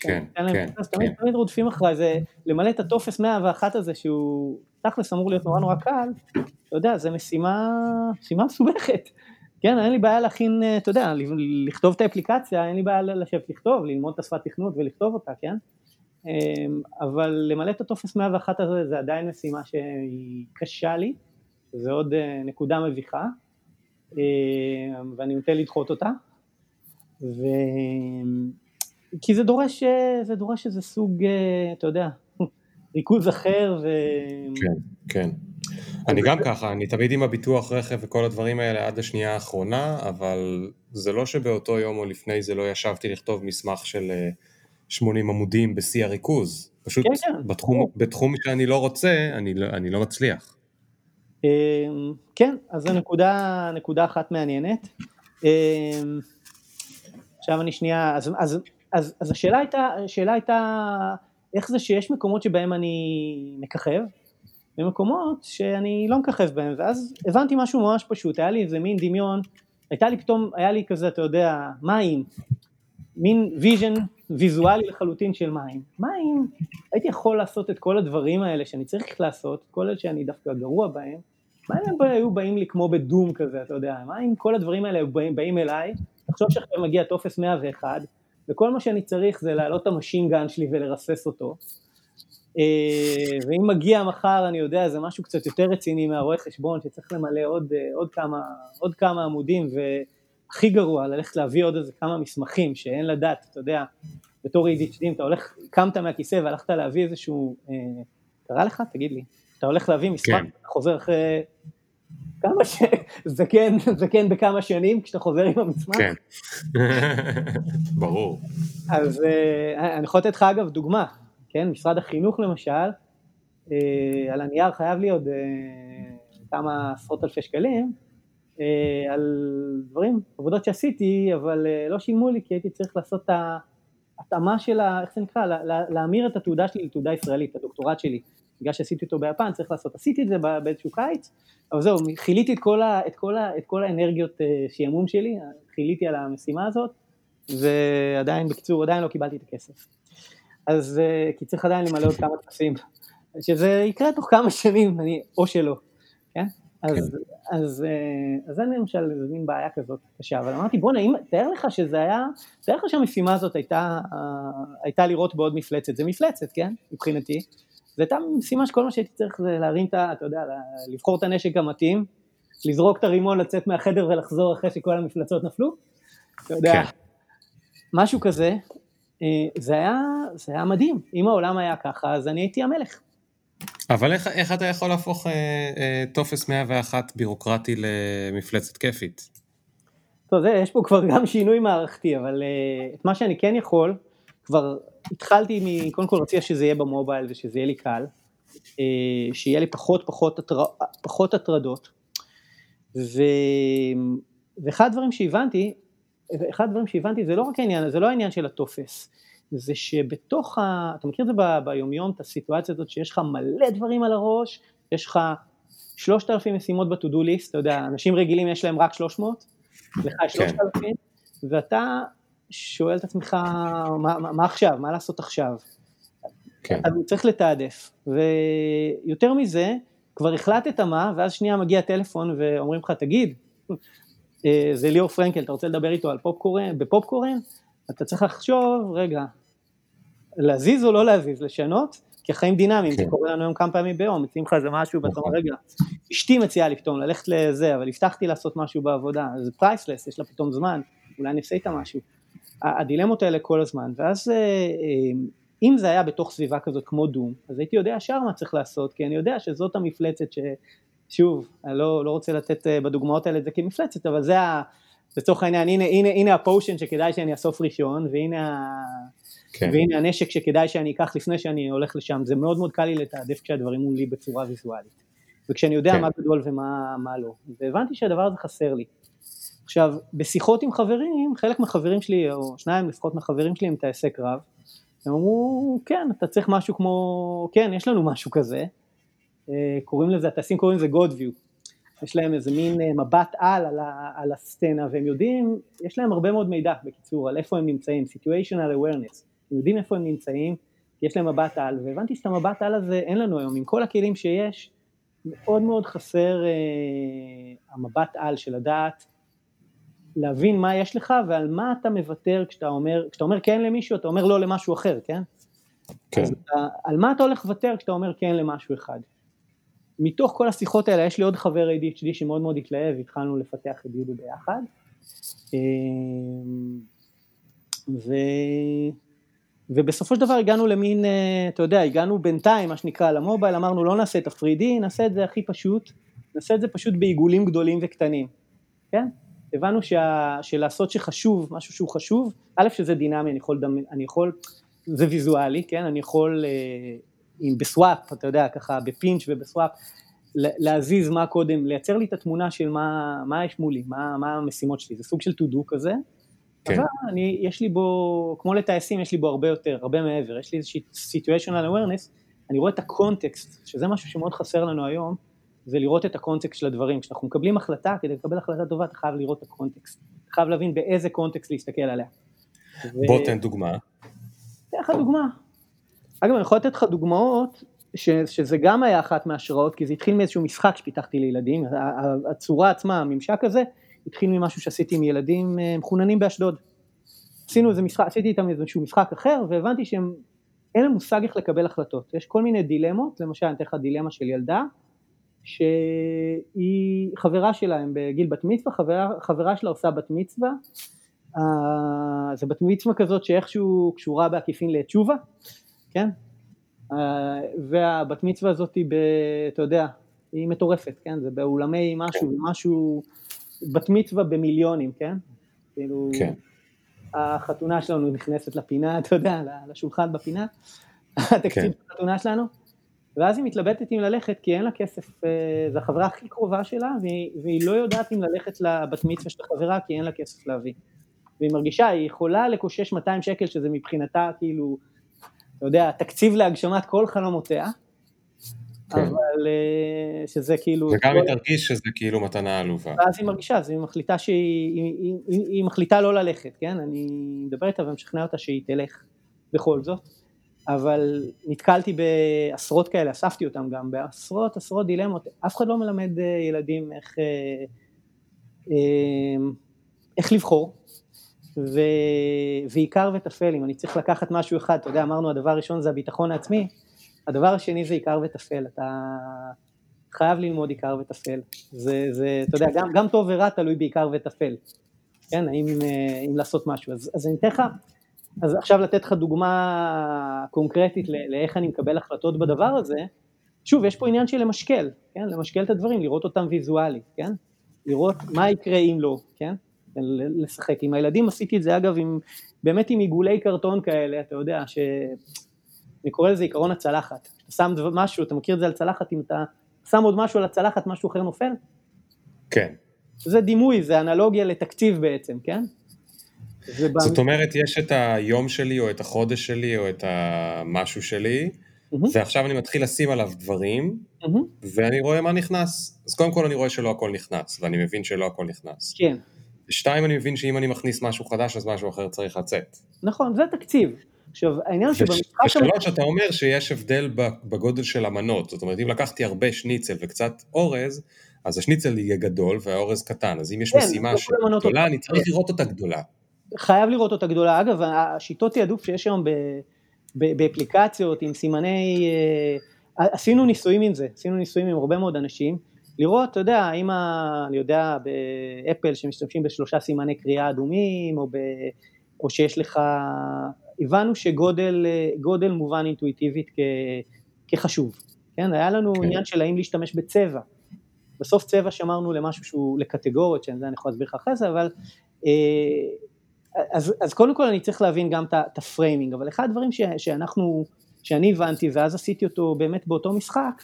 כן, כן, כן. תמיד, תמיד רודפים אחריי, זה למלא את הטופס 101 הזה שהוא תכלס אמור להיות נורא נורא קל, אתה יודע, זה משימה, משימה מסובכת. כן, אין לי בעיה להכין, אתה יודע, לכתוב את האפליקציה, אין לי בעיה לשבת לכתוב, ללמוד את השפת תכנות ולכתוב אותה, כן? אמ, אבל למלא את הטופס 101 הזה זה עדיין משימה שהיא קשה לי, זה עוד אה, נקודה מביכה, אמ, ואני נוטה לדחות אותה, ו... כי זה דורש, אה, זה דורש איזה סוג, אה, אתה יודע, ריכוז אחר ו... כן, כן. אני גם ככה, אני תמיד עם הביטוח רכב וכל הדברים האלה עד השנייה האחרונה, אבל זה לא שבאותו יום או לפני זה לא ישבתי לכתוב מסמך של 80 עמודים בשיא הריכוז. פשוט כן, כן. בתחום, כן. בתחום שאני לא רוצה, אני, לא, אני לא מצליח. אמ, כן, אז זו נקודה, נקודה אחת מעניינת. אמ, עכשיו אני שנייה, אז, אז, אז, אז השאלה הייתה, השאלה הייתה איך זה שיש מקומות שבהם אני מככב, ומקומות שאני לא מככב בהם, ואז הבנתי משהו ממש פשוט, היה לי איזה מין דמיון, הייתה לי פתאום, היה לי כזה, אתה יודע, מין, מין vision ויזואלי לחלוטין של מה אם. מה אם, הייתי יכול לעשות את כל הדברים האלה שאני צריך לעשות, כל אלה שאני דווקא גרוע בהם, מה אם הם היו באים לי כמו ב Doom כזה, אתה יודע, מה אם כל הדברים האלה באים, באים אליי, תחשוב שעכשיו מגיע טופס 101, וכל מה שאני צריך זה להעלות את ה machine gun שלי ולרסס אותו, אה, ואם מגיע מחר, אני יודע, זה משהו קצת יותר רציני מהרואה חשבון, שצריך למלא עוד, אה, עוד, כמה, עוד כמה עמודים, ו... הכי גרוע, ללכת להביא עוד איזה כמה מסמכים שאין לדעת, אתה יודע, בתור ADHD, אתה הולך, קמת מהכיסא והלכת להביא איזשהו, אה, קרה לך? תגיד לי. אתה הולך להביא מסמך, כן. חוזר אחרי כמה ש... זקן, זקן בכמה שנים כשאתה חוזר עם המסמך. כן, ברור. אז אה, אני יכול לתת לך אגב דוגמה, כן, משרד החינוך למשל, אה, על הנייר חייב לי עוד אה, כמה עשרות אלפי שקלים, על דברים, עבודות שעשיתי, אבל אה, לא שילמו לי כי הייתי צריך לעשות את ההתאמה של ה... איך זה נקרא? לה- לה- להמיר את התעודה שלי לתעודה ישראלית, הדוקטורט שלי. בגלל שעשיתי אותו ביפן, צריך לעשות, עשיתי את זה באיזשהו קיץ, אבל זהו, חיליתי את כל, ה, את כל, ה, את כל האנרגיות אה, שעמום שלי, חיליתי על המשימה הזאת, ועדיין, בקיצור, עדיין לא קיבלתי את הכסף. אז, אה, כי צריך עדיין למלא עוד כמה טפסים, שזה יקרה תוך כמה שנים, אני, או שלא, כן? אז, אז, אה, אז זה למשל איזה מין בעיה כזאת קשה, אבל אמרתי בואנה, תאר לך שזה היה, תאר לך שהמשימה הזאת הייתה, אה, הייתה לראות בעוד מפלצת, זה מפלצת, כן? מבחינתי. זו הייתה משימה שכל מה שהייתי צריך זה להרים את ה... אתה יודע, לבחור את הנשק המתאים, לזרוק את הרימון, לצאת מהחדר ולחזור אחרי שכל המפלצות נפלו. אתה יודע, כן. משהו כזה, אה, זה היה, זה היה מדהים. אם העולם היה ככה, אז אני הייתי המלך. אבל איך, איך אתה יכול להפוך אה, אה, טופס 101 בירוקרטי למפלצת כיפית? טוב, זה, יש פה כבר גם שינוי מערכתי, אבל uh, את מה שאני כן יכול, כבר התחלתי מ... קודם כל רציתי שזה יהיה במובייל ושזה יהיה לי קל, uh, שיהיה לי פחות פחות, הטר... פחות הטרדות, ו... ואחד הדברים שהבנתי, אחד הדברים שהבנתי זה לא רק העניין, זה לא העניין של הטופס, זה שבתוך ה... אתה מכיר את זה ב... ביומיום, את הסיטואציה הזאת שיש לך מלא דברים על הראש, יש לך שלושת אלפים משימות ב-to-do list, אתה יודע, אנשים רגילים יש להם רק 300, לך יש כן. 3,000, ואתה שואל את עצמך, מה, מה, מה עכשיו, מה לעשות עכשיו? כן. אתה צריך לתעדף, ויותר מזה, כבר החלטת מה, ואז שנייה מגיע טלפון ואומרים לך, תגיד, אה, זה ליאור פרנקל, אתה רוצה לדבר איתו על פופקורן, בפופקורן? אתה צריך לחשוב, רגע, להזיז או לא להזיז, לשנות? כי החיים דינמיים, זה כן. קורה לנו היום כמה פעמים ביום, מציעים לך איזה משהו, ואתה אומר, רגע, אשתי מציעה לי פתאום ללכת לזה, אבל הבטחתי לעשות משהו בעבודה, זה priceless, יש לה פתאום זמן, אולי אני אעשה איתה משהו. הדילמות האלה כל הזמן, ואז אה, אה, אם זה היה בתוך סביבה כזאת כמו דום, אז הייתי יודע ישר מה צריך לעשות, כי אני יודע שזאת המפלצת ש... שוב, אני לא, לא רוצה לתת אה, בדוגמאות האלה את זה כמפלצת, אבל זה. לצורך העניין, הנה, הנה, הנה הפושן שכדאי שאני אאסוף ראשון, והנה. כן. והנה הנשק שכדאי שאני אקח לפני שאני הולך לשם, זה מאוד מאוד קל לי לתעדף כשהדברים מולי בצורה ויזואלית. וכשאני יודע כן. מה גדול ומה מה לא. והבנתי שהדבר הזה חסר לי. עכשיו, בשיחות עם חברים, חלק מהחברים שלי, או שניים לפחות מהחברים שלי הם טייסי קרב, הם אמרו, כן, אתה צריך משהו כמו, כן, יש לנו משהו כזה, אה, קוראים לזה, הטייסים קוראים לזה God View, יש להם איזה מין אה, מבט על על, ה- על הסצנה, והם יודעים, יש להם הרבה מאוד מידע, בקיצור, על איפה הם נמצאים, situational awareness, הם יודעים איפה הם נמצאים, יש להם מבט על, והבנתי שאת המבט על הזה אין לנו היום, עם כל הכלים שיש, מאוד מאוד חסר אה, המבט על של לדעת להבין מה יש לך ועל מה אתה מוותר כשאתה אומר, כשאתה אומר כן למישהו, אתה אומר לא למשהו אחר, כן? כן. אז על מה אתה הולך לוותר כשאתה אומר כן למשהו אחד? מתוך כל השיחות האלה, יש לי עוד חבר ADHD שמאוד מאוד התלהב, התחלנו לפתח את יהודו ביחד. אמ, ו... ובסופו של דבר הגענו למין, אה, אתה יודע, הגענו בינתיים, מה שנקרא, למובייל, אמרנו לא נעשה את ה-3D, נעשה את זה הכי פשוט, נעשה את זה פשוט בעיגולים גדולים וקטנים, כן? הבנו שה, שלעשות שחשוב, משהו שהוא חשוב, א' שזה דינמי, אני יכול, אני יכול, זה ויזואלי, כן? אני יכול, אם בסוואפ, אתה יודע, ככה בפינץ' ובסוואפ, להזיז מה קודם, לייצר לי את התמונה של מה, מה יש מולי, מה, מה המשימות שלי, זה סוג של to do כזה, כן. אבל אני, יש לי בו, כמו לטייסים, יש לי בו הרבה יותר, הרבה מעבר, יש לי איזושהי situational awareness, אני רואה את הקונטקסט, שזה משהו שמאוד חסר לנו היום, זה לראות את הקונטקסט של הדברים. כשאנחנו מקבלים החלטה, כדי לקבל החלטה טובה, אתה חייב לראות את הקונטקסט. אתה חייב להבין באיזה קונטקסט להסתכל עליה. בוא תן דוגמה. אתן לך דוגמה. אגב, אני יכול לתת לך דוגמאות, ש, שזה גם היה אחת מההשראות, כי זה התחיל מאיזשהו משחק שפיתחתי לילדים, הצורה עצמה, הממשק הזה, התחיל ממשהו שעשיתי עם ילדים אה, מחוננים באשדוד. עשינו איזה משחק, עשיתי איתם איזשהו משחק אחר, והבנתי שהם, אין להם מושג איך לקבל החלטות. יש כל מיני דילמות, למשל, אני אתן לך דילמה של ילדה, שהיא חברה שלה, הם בגיל בת מצווה, חברה, חברה שלה עושה בת מצווה, אה, זה בת מצווה כזאת שאיכשהו קשורה בעקיפין לתשובה, כן? והבת מצווה הזאת, ב, אתה יודע, היא מטורפת, כן? זה באולמי משהו, כן. משהו, בת מצווה במיליונים, כן? כאילו, כן. החתונה שלנו נכנסת לפינה, אתה יודע, לשולחן בפינה, התקציב כן. החתונה שלנו, ואז היא מתלבטת אם ללכת, כי אין לה כסף, אה, זו החברה הכי קרובה שלה, והיא, והיא לא יודעת אם ללכת לבת מצווה של החברה, כי אין לה כסף להביא. והיא מרגישה, היא יכולה לקושש 200 שקל, שזה מבחינתה כאילו, אתה יודע, תקציב להגשמת כל חלומותיה, כן. אבל אה, שזה כאילו... וגם היא תרגיש שזה כאילו מתנה עלובה. ואז היא מרגישה, אז היא מחליטה שהיא היא, היא, היא מחליטה לא ללכת, כן? אני מדבר איתה ומשכנע אותה שהיא תלך בכל זאת, אבל נתקלתי בעשרות כאלה, אספתי אותם גם, בעשרות עשרות דילמות, אף אחד לא מלמד אה, ילדים איך, אה, איך לבחור, ו... ועיקר וטפל, אם אני צריך לקחת משהו אחד, אתה יודע, אמרנו הדבר הראשון זה הביטחון העצמי, הדבר השני זה עיקר וטפל, אתה חייב ללמוד עיקר וטפל, זה, זה, אתה יודע, גם, גם טוב ורע תלוי בעיקר וטפל, כן, האם אה, אם לעשות משהו, אז, אז אני אתן לך, אז עכשיו לתת לך דוגמה קונקרטית לאיך אני מקבל החלטות בדבר הזה, שוב, יש פה עניין של למשקל, כן, למשקל את הדברים, לראות אותם ויזואלית, כן, לראות מה יקרה אם לא, כן, לשחק. עם הילדים עשיתי את זה אגב עם, באמת עם עיגולי קרטון כאלה, אתה יודע, ש... אני קורא לזה עיקרון הצלחת. אתה שם משהו, אתה מכיר את זה על צלחת, אם אתה שם עוד משהו על הצלחת, משהו אחר נופל? כן. זה דימוי, זה אנלוגיה לתקציב בעצם, כן? זאת אומרת, יש את היום שלי, או את החודש שלי, או את המשהו שלי, mm-hmm. ועכשיו אני מתחיל לשים עליו דברים, mm-hmm. ואני רואה מה נכנס. אז קודם כל אני רואה שלא הכל נכנס, ואני מבין שלא הכל נכנס. כן. ושתיים, אני מבין שאם אני מכניס משהו חדש, אז משהו אחר צריך לצאת. נכון, זה תקציב. עכשיו, העניין שבמשחק... ושלוש, אתה אומר שיש הבדל בגודל של המנות, זאת אומרת, אם לקחתי הרבה שניצל וקצת אורז, אז השניצל יהיה גדול והאורז קטן, אז אם יש כן, משימה לא גדולה, אני צריך לראות אותה גדולה. חייב לראות אותה גדולה. אגב, השיטות תעדוף שיש היום באפליקציות עם סימני... אה, עשינו ניסויים עם זה, עשינו ניסויים עם הרבה מאוד אנשים, לראות, אתה יודע, האם, אני יודע, באפל שמשתמשים בשלושה סימני קריאה אדומים, או, ב, או שיש לך הבנו שגודל מובן אינטואיטיבית כ, כחשוב, כן? היה לנו כן. עניין של האם להשתמש בצבע. בסוף צבע שמרנו למשהו שהוא לקטגוריות, שזה אני יכול להסביר לך אחרי זה, אבל... אה, אז, אז קודם כל אני צריך להבין גם את ה framing, אבל אחד הדברים ש, שאנחנו, שאני הבנתי ואז עשיתי אותו באמת באותו משחק,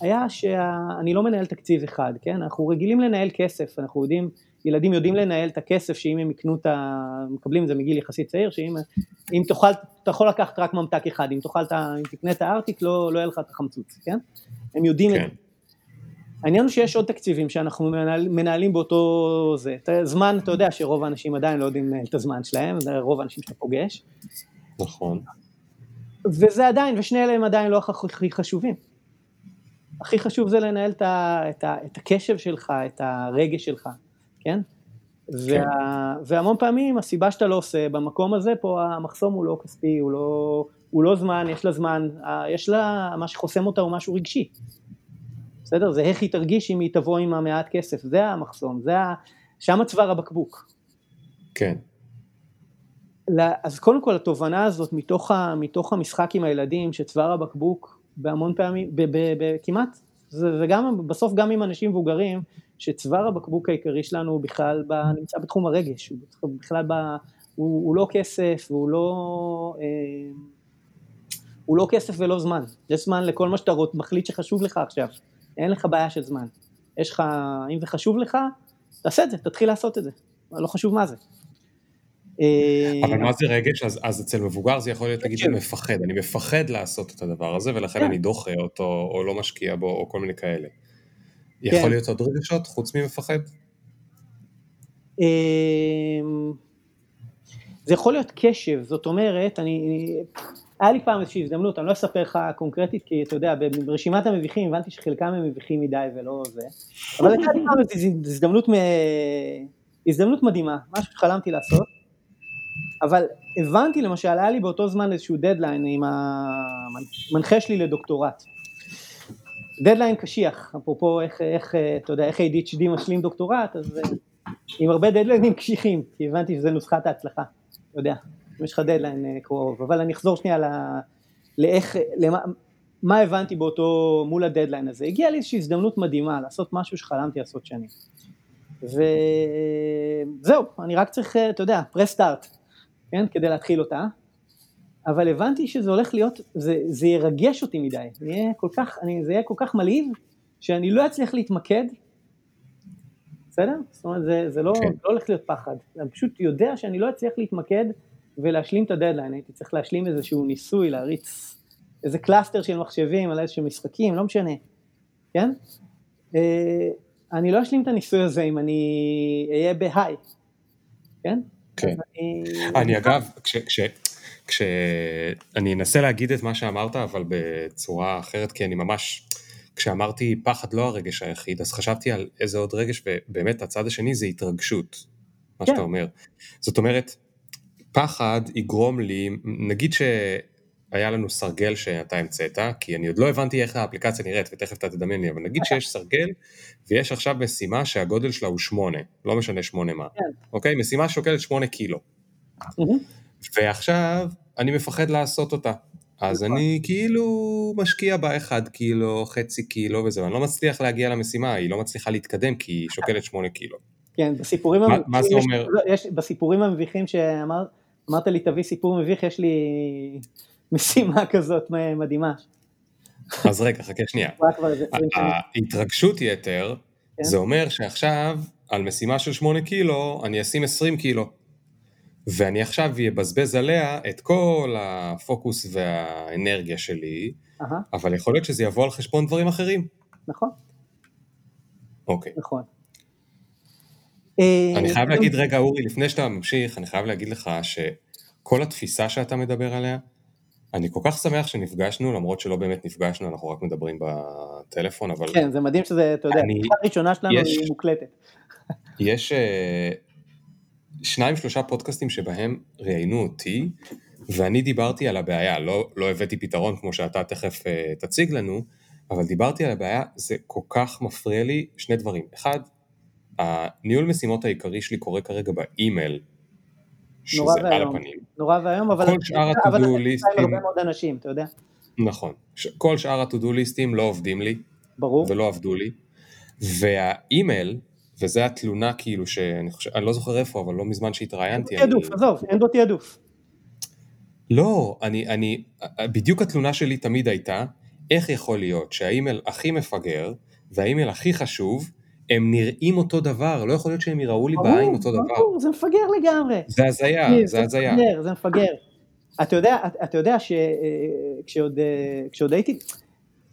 היה שאני לא מנהל תקציב אחד, כן? אנחנו רגילים לנהל כסף, אנחנו יודעים ילדים יודעים לנהל את הכסף שאם הם יקנו את ה... מקבלים את זה מגיל יחסית צעיר, שאם אם תאכל, אתה יכול לקחת רק ממתק אחד, אם תאכל, אם תקנה את הארטיק לא, לא יהיה לך את החמצוץ, כן? הם יודעים כן. את זה. העניין הוא שיש עוד תקציבים שאנחנו מנהל, מנהלים באותו זה. זמן, אתה יודע שרוב האנשים עדיין לא יודעים לנהל את הזמן שלהם, זה רוב האנשים שאתה פוגש. נכון. וזה עדיין, ושני אלה הם עדיין לא הכי חשובים. הכי חשוב זה לנהל את, ה, את, ה, את הקשב שלך, את הרגש שלך. כן? כן. וה, והמון פעמים הסיבה שאתה לא עושה במקום הזה, פה המחסום הוא לא כספי, הוא לא, הוא לא זמן, יש לה זמן, יש לה, מה שחוסם אותה הוא משהו רגשי. בסדר? זה איך היא תרגיש אם היא תבוא עם המעט כסף, זה המחסום, זה ה... שם צוואר הבקבוק. כן. אז קודם כל התובנה הזאת מתוך, ה, מתוך המשחק עם הילדים, שצוואר הבקבוק בהמון פעמים, ב, ב, ב, כמעט, וגם בסוף גם עם אנשים מבוגרים, שצוואר הבקבוק העיקרי שלנו הוא בכלל ב, נמצא בתחום הרגש, הוא בכלל ב, הוא, הוא לא כסף, הוא לא, אה, הוא לא כסף ולא זמן, יש זמן לכל מה שאתה מחליט שחשוב לך עכשיו, אין לך בעיה של זמן, יש לך, אם זה חשוב לך, תעשה את זה, תתחיל לעשות את זה, לא חשוב מה זה. אה, אבל מה זה רגש? אז, אז אצל מבוגר זה יכול להיות, נגיד, אני מפחד, אני מפחד לעשות את הדבר הזה, ולכן כן. אני דוחה אותו, או לא משקיע בו, או כל מיני כאלה. יכול כן. להיות עוד רגשות חוץ ממפחד? אמ, זה יכול להיות קשב, זאת אומרת, אני, היה לי פעם איזושהי הזדמנות, אני לא אספר לך קונקרטית, כי אתה יודע, ברשימת המביכים הבנתי שחלקם הם מביכים מדי ולא זה, אבל הייתה לי פעם הזדמנות, הזדמנות מדהימה, משהו שחלמתי לעשות, אבל הבנתי למשל, היה לי באותו זמן איזשהו דדליין עם המנחה שלי לדוקטורט. דדליין קשיח, אפרופו איך, איך, אתה יודע, איך ADHD משלים דוקטורט, אז אה, עם הרבה דדליינים קשיחים, כי הבנתי שזה נוסחת ההצלחה, אתה יודע, אם יש לך דדליין אה, קרוב, אבל אני אחזור שנייה לאיך, למה, מה הבנתי באותו, מול הדדליין הזה. הגיעה לי איזושהי הזדמנות מדהימה לעשות משהו שחלמתי לעשות שנים. וזהו, אני רק צריך, אתה יודע, press start, כן, כדי להתחיל אותה. אבל הבנתי שזה הולך להיות, זה, זה ירגש אותי מדי, זה יהיה כל כך, אני, זה יהיה כל כך מלהיב, שאני לא אצליח להתמקד, בסדר? זאת אומרת, זה, זה לא, כן. לא הולך להיות פחד, אני פשוט יודע שאני לא אצליח להתמקד ולהשלים את הדדליין, הייתי צריך להשלים איזשהו ניסוי, להריץ איזה cluster של מחשבים על איזשהם משחקים, לא משנה, כן? אה, אני לא אשלים את הניסוי הזה אם אני אהיה ב high, כן? כן. אני, אני אגב, כש, כשאני אנסה להגיד את מה שאמרת, אבל בצורה אחרת, כי אני ממש, כשאמרתי פחד לא הרגש היחיד, אז חשבתי על איזה עוד רגש, ובאמת הצד השני זה התרגשות, מה כן. שאתה אומר. זאת אומרת, פחד יגרום לי, נגיד שהיה לנו סרגל שאתה המצאת, כי אני עוד לא הבנתי איך האפליקציה נראית, ותכף אתה תדמיין לי, אבל נגיד שיש סרגל, ויש עכשיו משימה שהגודל שלה הוא שמונה, לא משנה שמונה מה, כן. אוקיי? משימה שוקלת שמונה קילו. ועכשיו אני מפחד לעשות אותה. אז נכון. אני כאילו משקיע בה אחד קילו, חצי קילו וזה, ואני לא מצליח להגיע למשימה, היא לא מצליחה להתקדם כי היא שוקלת שמונה קילו. כן, בסיפורים המביכים, מה זה אומר? יש, בסיפורים המביכים שאמרת לי תביא סיפור מביך, יש לי משימה כזאת מדהימה. אז רגע, חכה שנייה. ההתרגשות יתר, כן? זה אומר שעכשיו על משימה של שמונה קילו, אני אשים עשרים קילו. ואני עכשיו אבזבז עליה את כל הפוקוס והאנרגיה שלי, uh-huh. אבל יכול להיות שזה יבוא על חשבון דברים אחרים. נכון. אוקיי. נכון. אני חייב אה, להגיד, רגע אורי, לפני שאתה ממשיך, אני חייב להגיד לך שכל התפיסה שאתה מדבר עליה, אני כל כך שמח שנפגשנו, למרות שלא באמת נפגשנו, אנחנו רק מדברים בטלפון, אבל... כן, זה מדהים שזה, אתה יודע, התחילה הראשונה שלנו יש, היא מוקלטת. יש, אה, שניים שלושה פודקאסטים שבהם ראיינו אותי, ואני דיברתי על הבעיה, לא, לא הבאתי פתרון כמו שאתה תכף uh, תציג לנו, אבל דיברתי על הבעיה, זה כל כך מפריע לי שני דברים. אחד, הניהול משימות העיקרי שלי קורה כרגע באימייל, שזה על הפנים. נורא ואיום, אבל... כל שאר ה-to-do ליסטים... הרבה מאוד אנשים, אתה יודע. נכון. כל שאר ה-to-do ליסטים לא עובדים לי. ברור. ולא עבדו לי. והאימייל, וזו התלונה כאילו שאני חושב, אני לא זוכר איפה, אבל לא מזמן שהתראיינתי. אין בו תעדוף, עזוב, אין בו תעדוף. לא, אני, אני, בדיוק התלונה שלי תמיד הייתה, איך יכול להיות שהאימייל הכי מפגר, והאימייל הכי חשוב, הם נראים אותו דבר, לא יכול להיות שהם יראו לי בעין אותו דבר. ברור, זה מפגר לגמרי. זה הזיה, זה הזיה. זה מפגר. אתה יודע, אתה יודע שכשעוד אה, הייתי,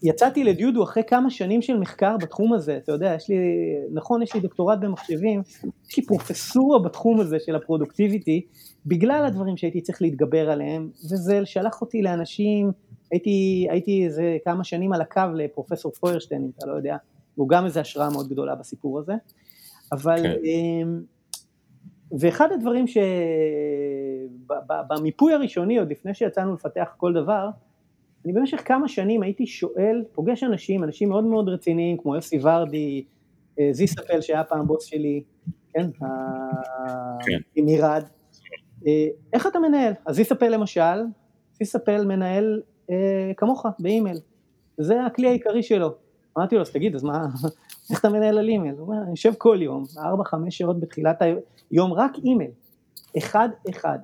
יצאתי לדיודו אחרי כמה שנים של מחקר בתחום הזה, אתה יודע, יש לי, נכון, יש לי דוקטורט במחשבים, יש לי פרופסורה בתחום הזה של הפרודוקטיביטי, בגלל הדברים שהייתי צריך להתגבר עליהם, וזה שלח אותי לאנשים, הייתי, הייתי איזה כמה שנים על הקו לפרופסור פוירשטיין, אם אתה לא יודע, הוא גם איזו השראה מאוד גדולה בסיפור הזה, אבל, כן. אמ, ואחד הדברים שבמיפוי הראשוני, עוד לפני שיצאנו לפתח כל דבר, אני במשך כמה שנים הייתי שואל, פוגש אנשים, אנשים מאוד מאוד רציניים, כמו יוסי ורדי, אה, זיספל שהיה פעם בוס שלי, כן, כן. עם מירד, אה, איך אתה מנהל? אז זיספל למשל, זיספל מנהל אה, כמוך, באימייל, זה הכלי העיקרי שלו. אמרתי לו, אז תגיד, אז מה, איך אתה מנהל על אימייל? הוא אומר, אני יושב כל יום, 4-5 שעות בתחילת היום, רק אימייל, אחד אחד.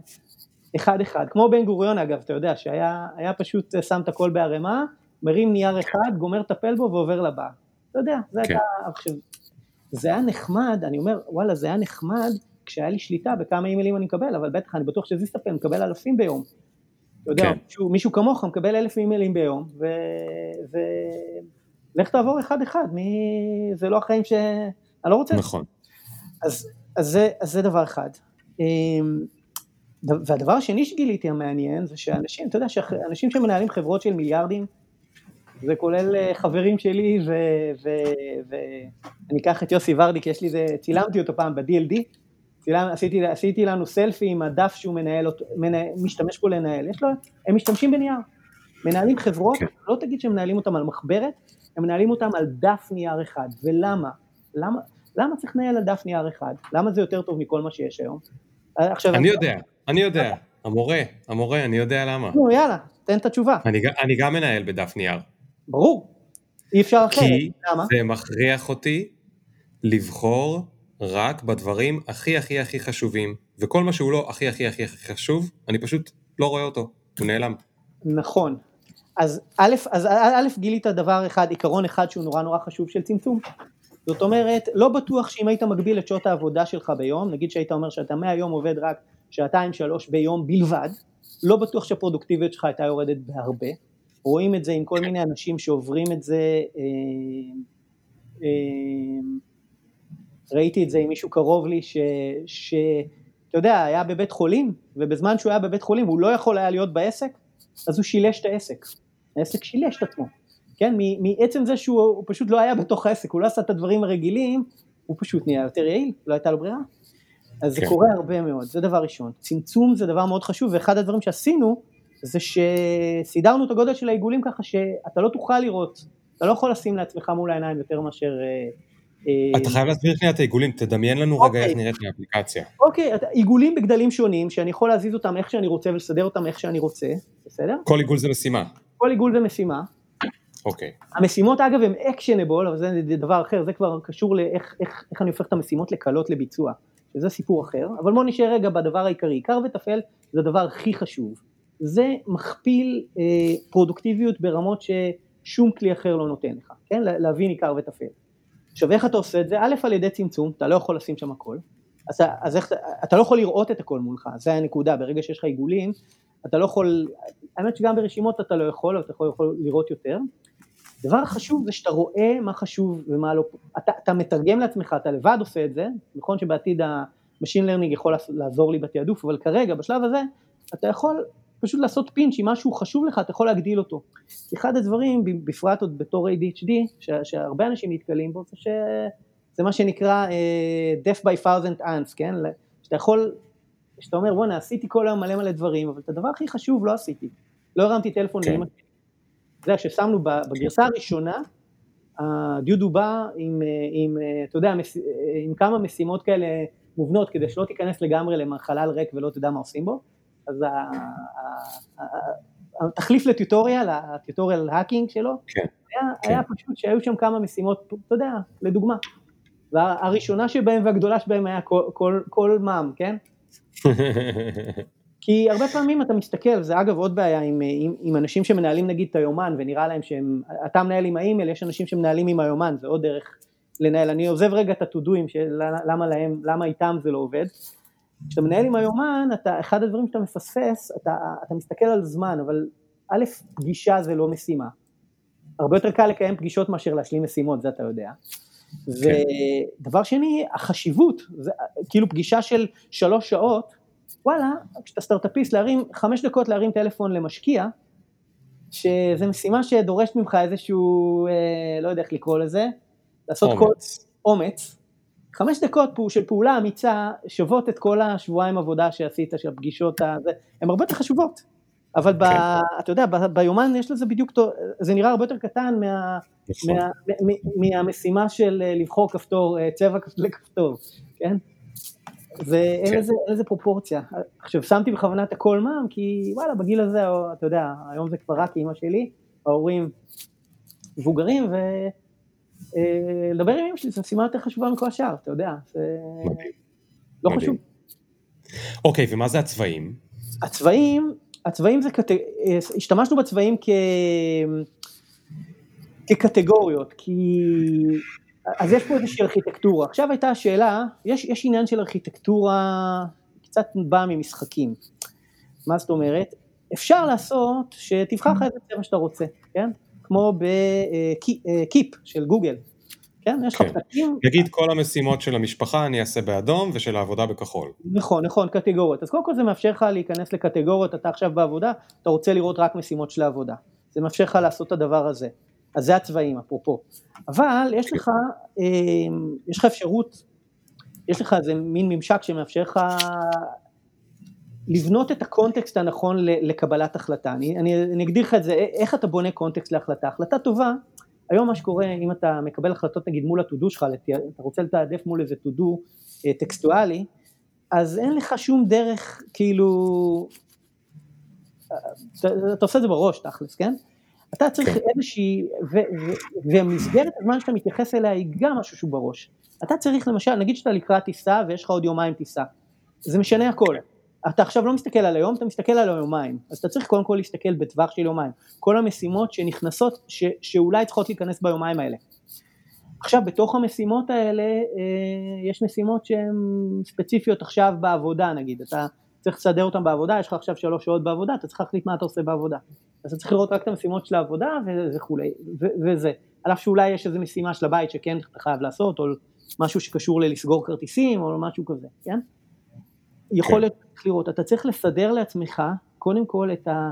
אחד אחד, כמו בן גוריון אגב, אתה יודע, שהיה פשוט שם את הכל בערימה, מרים נייר אחד, גומר לטפל בו ועובר לבא. אתה יודע, זה כן. הייתה, עכשיו, זה היה נחמד, אני אומר, וואלה, זה היה נחמד כשהיה לי שליטה בכמה אימיילים אני מקבל, אבל בטח, אני בטוח שג'ף בזוס, מקבל אלפים ביום. אתה יודע, כן. מישהו, מישהו כמוך מקבל אלף אימיילים ביום, ו... ו... לך תעבור אחד אחד, מי... זה לא החיים ש... אני לא רוצה. נכון. אז, אז, זה, אז זה דבר אחד. אמ, והדבר השני שגיליתי המעניין זה שאנשים, אתה יודע, שאנשים שמנהלים חברות של מיליארדים, זה כולל אה, חברים שלי, ואני אקח את יוסי ורדי, כי יש לי זה, צילמתי אותו פעם ב-DLD, צילם, עשיתי, עשיתי לנו סלפי עם הדף שהוא מנהל, מנהל, משתמש בו לנהל, יש לו, הם משתמשים בנייר, מנהלים חברות. כן. לא תגיד שהם מנהלים אותם על מחברת, הם מנהלים אותם על דף נייר אחד, ולמה? למה, למה צריך לנהל על דף נייר אחד? למה זה יותר טוב מכל מה שיש היום? עכשיו, אני יודע, אני יודע, המורה, המורה, אני יודע למה. נו, יאללה, תן את התשובה. אני, אני גם מנהל בדף נייר. ברור, אי אפשר אחרת. כי למה? זה מכריח אותי לבחור רק בדברים הכי הכי הכי חשובים, וכל מה שהוא לא הכי הכי הכי חשוב, אני פשוט לא רואה אותו, הוא נעלם. נכון. אז א', אז א', גילית דבר אחד, עיקרון אחד שהוא נורא נורא חשוב של צמצום. זאת אומרת, לא בטוח שאם היית מגביל את שעות העבודה שלך ביום, נגיד שהיית אומר שאתה מהיום עובד רק שעתיים שלוש ביום בלבד, לא בטוח שהפרודוקטיביות שלך הייתה יורדת בהרבה. רואים את זה עם כל מיני אנשים שעוברים את זה, אה, אה, ראיתי את זה עם מישהו קרוב לי, שאתה יודע, היה בבית חולים, ובזמן שהוא היה בבית חולים הוא לא יכול היה להיות בעסק, אז הוא שילש את העסק. העסק שילש את עצמו. כן, מעצם זה שהוא פשוט לא היה בתוך העסק, הוא לא עשה את הדברים הרגילים, הוא פשוט נהיה יותר יעיל, לא הייתה לו ברירה. אז כן. זה קורה הרבה מאוד, זה דבר ראשון. צמצום זה דבר מאוד חשוב, ואחד הדברים שעשינו, זה שסידרנו את הגודל של העיגולים ככה שאתה לא תוכל לראות, אתה לא יכול לשים לעצמך מול העיניים יותר מאשר... אה, אתה חייב להסביר שנייה את העיגולים, תדמיין לנו רגע איך אוקיי. נראית האפליקציה. אוקיי, עיגולים בגדלים שונים, שאני יכול להזיז אותם איך שאני רוצה ולסדר אותם איך שאני רוצה, בסדר? כל עיגול זה משימה. כל עיגול זה משימה. אוקיי. המשימות אגב הן אקשנבול, אבל זה דבר אחר, זה כבר קשור לאיך איך, איך אני הופך את המשימות לקלות לביצוע, שזה סיפור אחר, אבל בואו נשאר רגע בדבר העיקרי, עיקר וטפל זה הדבר הכי חשוב, זה מכפיל אה, פרודוקטיביות ברמות ששום כלי אחר לא נותן לך, כן, להבין עיקר וטפל. עכשיו איך אתה עושה את זה? א' על ידי צמצום, אתה לא יכול לשים שם הכל, אז, אז איך, אתה לא יכול לראות את הכל מולך, זה הנקודה, ברגע שיש לך עיגולים, אתה לא יכול, האמת שגם ברשימות אתה לא יכול, אבל אתה יכול, יכול לראות יותר. דבר חשוב זה שאתה רואה מה חשוב ומה לא, אתה, אתה מתרגם לעצמך, אתה לבד עושה את זה, נכון שבעתיד ה machine learning יכול לעזור לי בתעדוף, אבל כרגע, בשלב הזה, אתה יכול פשוט לעשות pinch, אם משהו חשוב לך, אתה יכול להגדיל אותו. אחד הדברים, בפרט עוד בתור ADHD, שהרבה אנשים נתקלים בו, זה שזה מה שנקרא uh, death by thousand ants, כן? שאתה יכול, שאתה אומר, בואנה, עשיתי כל היום מלא מלא דברים, אבל את הדבר הכי חשוב לא עשיתי. לא הרמתי טלפון כן. לאמא שלי. אתה יודע, כששמנו בגרסה הראשונה, הדיודו בא עם, עם, אתה יודע, עם כמה משימות כאלה מובנות, כדי שלא תיכנס לגמרי לחלל ריק ולא תדע מה עושים בו, אז התחליף לטיוטוריאל, הטיוטוריאל האקינג שלו, כן, היה, כן. היה פשוט שהיו שם כמה משימות, אתה יודע, לדוגמה. והראשונה שבהם והגדולה שבהם היה כל, כל, כל מע"מ, כן? כי הרבה פעמים אתה מסתכל, זה אגב עוד בעיה עם, עם, עם אנשים שמנהלים נגיד את היומן ונראה להם שהם, אתה מנהל עם האימייל, יש אנשים שמנהלים עם היומן, זה עוד דרך לנהל, אני עוזב רגע את הטודואים, למה להם, למה איתם זה לא עובד. כשאתה מנהל עם היומן, אתה, אחד הדברים שאתה מפספס, אתה, אתה מסתכל על זמן, אבל א', פגישה זה לא משימה. הרבה יותר קל לקיים פגישות מאשר להשלים משימות, זה אתה יודע. כן. ודבר שני, החשיבות, זה, כאילו פגישה של שלוש שעות, וואלה, כשאתה סטארט-אפיסט להרים, חמש דקות להרים טלפון למשקיע, שזו משימה שדורשת ממך איזשהו, אה, לא יודע איך לקרוא לזה, לעשות אומץ. כל אומץ, חמש דקות של פעולה אמיצה שוות את כל השבועיים עבודה שעשית, של הפגישות, הזה, הן הרבה יותר חשובות. אבל ב, כן. אתה יודע, ב, ביומן יש לזה בדיוק, זה נראה הרבה יותר קטן מה, נכון. מה, מה, מהמשימה של אה, לבחור כפתור, אה, צבע לכפתור, כן? ואין כן. לזה, לזה פרופורציה. עכשיו שמתי בכוונה את הכל מע"מ, כי וואלה, בגיל הזה, אתה יודע, היום זה כבר רק אימא שלי, ההורים מבוגרים, ולדבר אה, עם אמא שלי זו משימה יותר חשובה מכל השאר, אתה יודע, זה. לא. חשוב. אוקיי, ומה זה הצבעים? הצבעים, הצבעים זה, קט... השתמשנו בצבעים כ... כקטגוריות, כי אז יש פה איזושהי ארכיטקטורה. עכשיו הייתה השאלה, יש, יש עניין של ארכיטקטורה, קצת באה ממשחקים. מה זאת אומרת? אפשר לעשות שתבחר לך איזה צבע שאתה רוצה, כן? כמו בקיפ של גוגל. כן, יש לך כן. פתקים. נגיד כל המשימות של המשפחה אני אעשה באדום ושל העבודה בכחול. נכון, נכון, קטגוריות. אז קודם כל זה מאפשר לך להיכנס לקטגוריות, אתה עכשיו בעבודה, אתה רוצה לראות רק משימות של העבודה. זה מאפשר לך לעשות את הדבר הזה. אז זה הצבעים, אפרופו. אבל יש לך, אמ, יש לך אפשרות, יש לך איזה מין ממשק שמאפשר לך לבנות את הקונטקסט הנכון לקבלת החלטה. אני, אני, אני אגדיר לך את זה, איך אתה בונה קונטקסט להחלטה. החלטה טובה, היום מה שקורה, אם אתה מקבל החלטות נגיד מול ה-to-do שלך, אתה רוצה לתעדף מול איזה to-do אה, טקסטואלי, אז אין לך שום דרך, כאילו, אתה, אתה עושה את זה בראש תכלס, כן? אתה צריך כן. איזושהי, ו, ו, ומסגרת הזמן שאתה מתייחס אליה היא גם משהו שהוא בראש. אתה צריך למשל, נגיד שאתה לקראת טיסה ויש לך עוד יומיים טיסה, זה משנה הכל. אתה עכשיו לא מסתכל על היום, אתה מסתכל על היומיים. אז אתה צריך קודם כל להסתכל בטווח של יומיים. כל המשימות שנכנסות, ש, שאולי צריכות להיכנס ביומיים האלה. עכשיו, בתוך המשימות האלה, אה, יש משימות שהן ספציפיות עכשיו בעבודה, נגיד. אתה צריך לסדר אותן בעבודה, יש לך עכשיו שלוש שעות בעבודה, אתה צריך להחליט מה אתה עושה בעבודה. אז אתה צריך לראות רק את המשימות של העבודה וכולי, וזה. על אף שאולי יש איזו משימה של הבית שכן אתה חייב לעשות, או משהו שקשור ללסגור כרטיסים, או משהו כזה, כן? יכול כן. להיות, צריך לראות, אתה צריך לסדר לעצמך, קודם כל את, ה,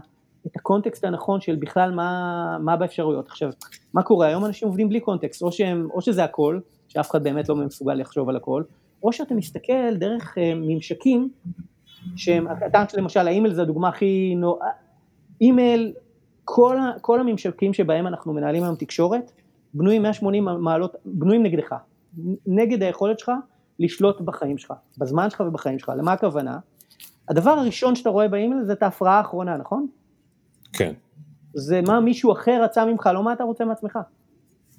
את הקונטקסט הנכון של בכלל מה, מה באפשרויות. עכשיו, מה קורה? היום אנשים עובדים בלי קונטקסט, או, שהם, או שזה הכל, שאף אחד באמת לא מסוגל לחשוב על הכל, או שאתה מסתכל דרך אה, ממשקים, שהם, אתה למשל, האימייל זה הדוגמה הכי נו... אימייל, כל, ה, כל הממשקים שבהם אנחנו מנהלים היום תקשורת, בנויים 180 מעלות, בנויים נגדך, נגד היכולת שלך לשלוט בחיים שלך, בזמן שלך ובחיים שלך. למה הכוונה? הדבר הראשון שאתה רואה באימייל זה את ההפרעה האחרונה, נכון? כן, זה מה מישהו אחר רצה ממך, לא מה אתה רוצה מעצמך.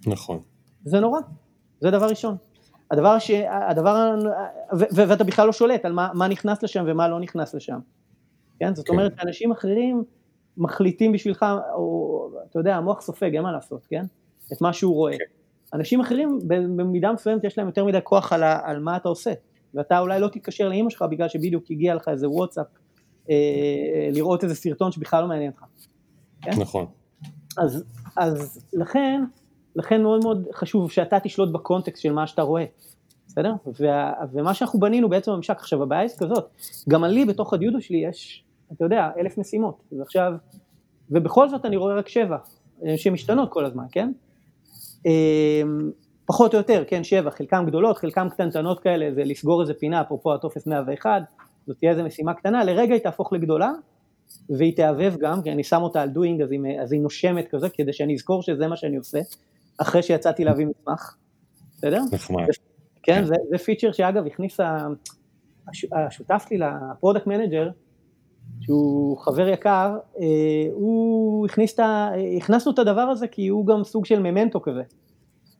נכון. זה נורא, זה דבר ראשון. הדבר ש... הדבר... ו... ו... ואתה בכלל לא שולט על מה, מה נכנס לשם ומה לא נכנס לשם. כן? זאת כן. אומרת, אנשים אחרים מחליטים בשבילך, או אתה יודע, המוח סופג, אין מה לעשות, כן? את מה שהוא רואה. כן. אנשים אחרים, במידה מסוימת יש להם יותר מדי כוח על, ה... על מה אתה עושה. ואתה אולי לא תתקשר לאימא שלך בגלל שבדיוק הגיע לך איזה וואטסאפ, אה, לראות איזה סרטון שבכלל לא מעניין אותך. כן? נכון. אז, אז לכן, לכן מאוד מאוד חשוב שאתה תשלוט בקונטקסט של מה שאתה רואה, בסדר? וה, ומה שאנחנו בנינו בעצם במשק, עכשיו הבעיה היא כזאת, גם לי בתוך הדיודו שלי יש, אתה יודע, אלף משימות, ועכשיו, ובכל זאת אני רואה רק שבע, אה, שמשתנות כל הזמן, כן? אמ, פחות או יותר, כן, שבע, חלקם גדולות, חלקם קטנטנות כאלה, זה לסגור איזה פינה, אפרופו הטופס 101, זאת תהיה איזה משימה קטנה, לרגע היא תהפוך לגדולה, והיא תהבהב גם, כי אני שם אותה על doing, אז היא, אז היא נושמת כזה, כדי שאני אזכור שזה מה שאני עושה, אחרי שיצאתי להביא מסמך, בסדר? נחמד. כן, זה, זה פיצ'ר שאגב הכניס השותף שלי ל product manager, שהוא חבר יקר, אה, הוא הכניס את ה... הכנסנו את הדבר הזה כי הוא גם סוג של ממנטו כזה.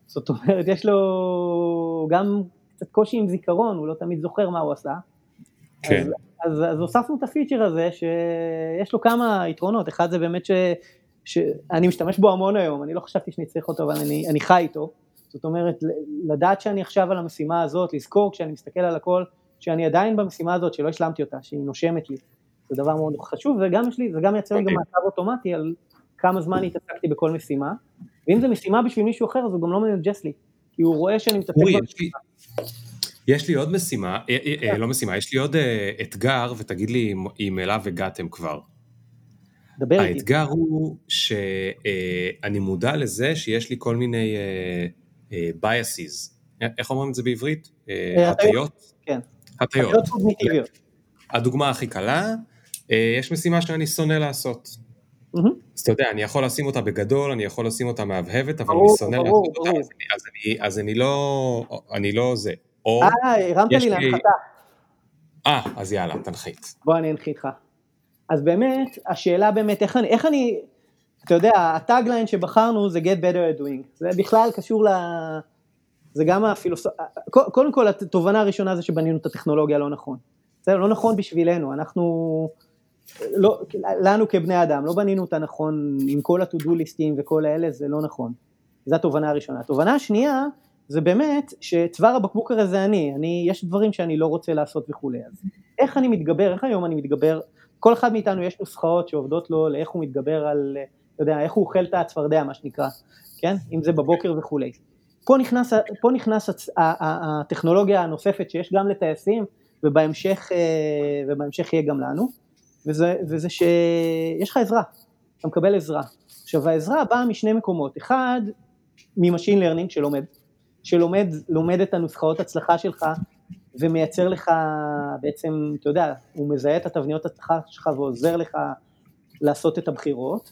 זאת אומרת, יש לו גם קצת קושי עם זיכרון, הוא לא תמיד זוכר מה הוא עשה. כן. אז, אז, אז הוספנו את הפיצ'ר הזה שיש לו כמה יתרונות, אחד זה באמת ש, שאני משתמש בו המון היום, אני לא חשבתי שאני צריך אותו, אבל אני, אני חי איתו. זאת אומרת, לדעת שאני עכשיו על המשימה הזאת, לזכור כשאני מסתכל על הכל, שאני עדיין במשימה הזאת, שלא השלמתי אותה, שהיא נושמת לי, זה דבר מאוד חשוב, וגם יש לי, זה גם יצר לי גם אוקיי. מעקב אוטומטי על כמה זמן התעסקתי בכל משימה, ואם זה משימה בשביל מישהו אחר, אז הוא גם לא מנג'ס לי, כי הוא רואה שאני מתעסק במשימה. יש לי, עוד משימה, אה, אה, אה, לא משימה, יש לי עוד אתגר, ותגיד לי אם- אליו הגעתם כבר. דבר איתי. האתגר הוא שאני מודע לזה שיש לי כל מיני biases. איך אומרים את זה בעברית? הטיות. כן. הטיות. הדוגמה הכי קלה, יש משימה שאני שונא לעשות. מהמם. אז אתה יודע, אני יכול לשים אותה בגדול, אני יכול לשים אותה מהבהבת, אבל ברור, אני שונא ברור, לעשות אותה, ברור. אז אני- אז אני- אז אני לא, אני לא זה. או, אה, הרמת לי- להנחתה. אה, אז יאללה, תנחית. בוא אני אנחית לך. אז באמת, השאלה באמת, איך אני, איך אני, אתה יודע, הטאגליין שבחרנו זה get better at doing, זה בכלל קשור ל... זה גם הפילוסופיה, קודם כל התובנה הראשונה זה שבנינו את הטכנולוגיה לא נכון. זה לא נכון בשבילנו, אנחנו, לא, לנו כבני אדם, לא בנינו אותה נכון עם כל ה-to-do ליסטים וכל האלה, זה לא נכון. זו התובנה הראשונה. התובנה השנייה, זה באמת שצוואר הבקבוק הרי זה אני, אני, יש דברים שאני לא רוצה לעשות וכולי, אז איך אני מתגבר, איך היום אני מתגבר, כל אחד מאיתנו יש נוסחאות שעובדות לו לאיך הוא מתגבר על, אתה יודע, איך הוא אוכל את הצפרדע מה שנקרא, כן, אם זה בבוקר וכולי. פה נכנס, פה נכנס הצ- הטכנולוגיה הנוספת שיש גם לטייסים ובהמשך, אה, ובהמשך יהיה גם לנו, וזה, וזה שיש לך עזרה, אתה מקבל עזרה. עכשיו העזרה באה משני מקומות, אחד מ machine learning שלומד, שלומד לומד את הנוסחאות הצלחה שלך ומייצר לך בעצם, אתה יודע, הוא מזהה את התבניות הצלחה שלך ועוזר לך לעשות את הבחירות,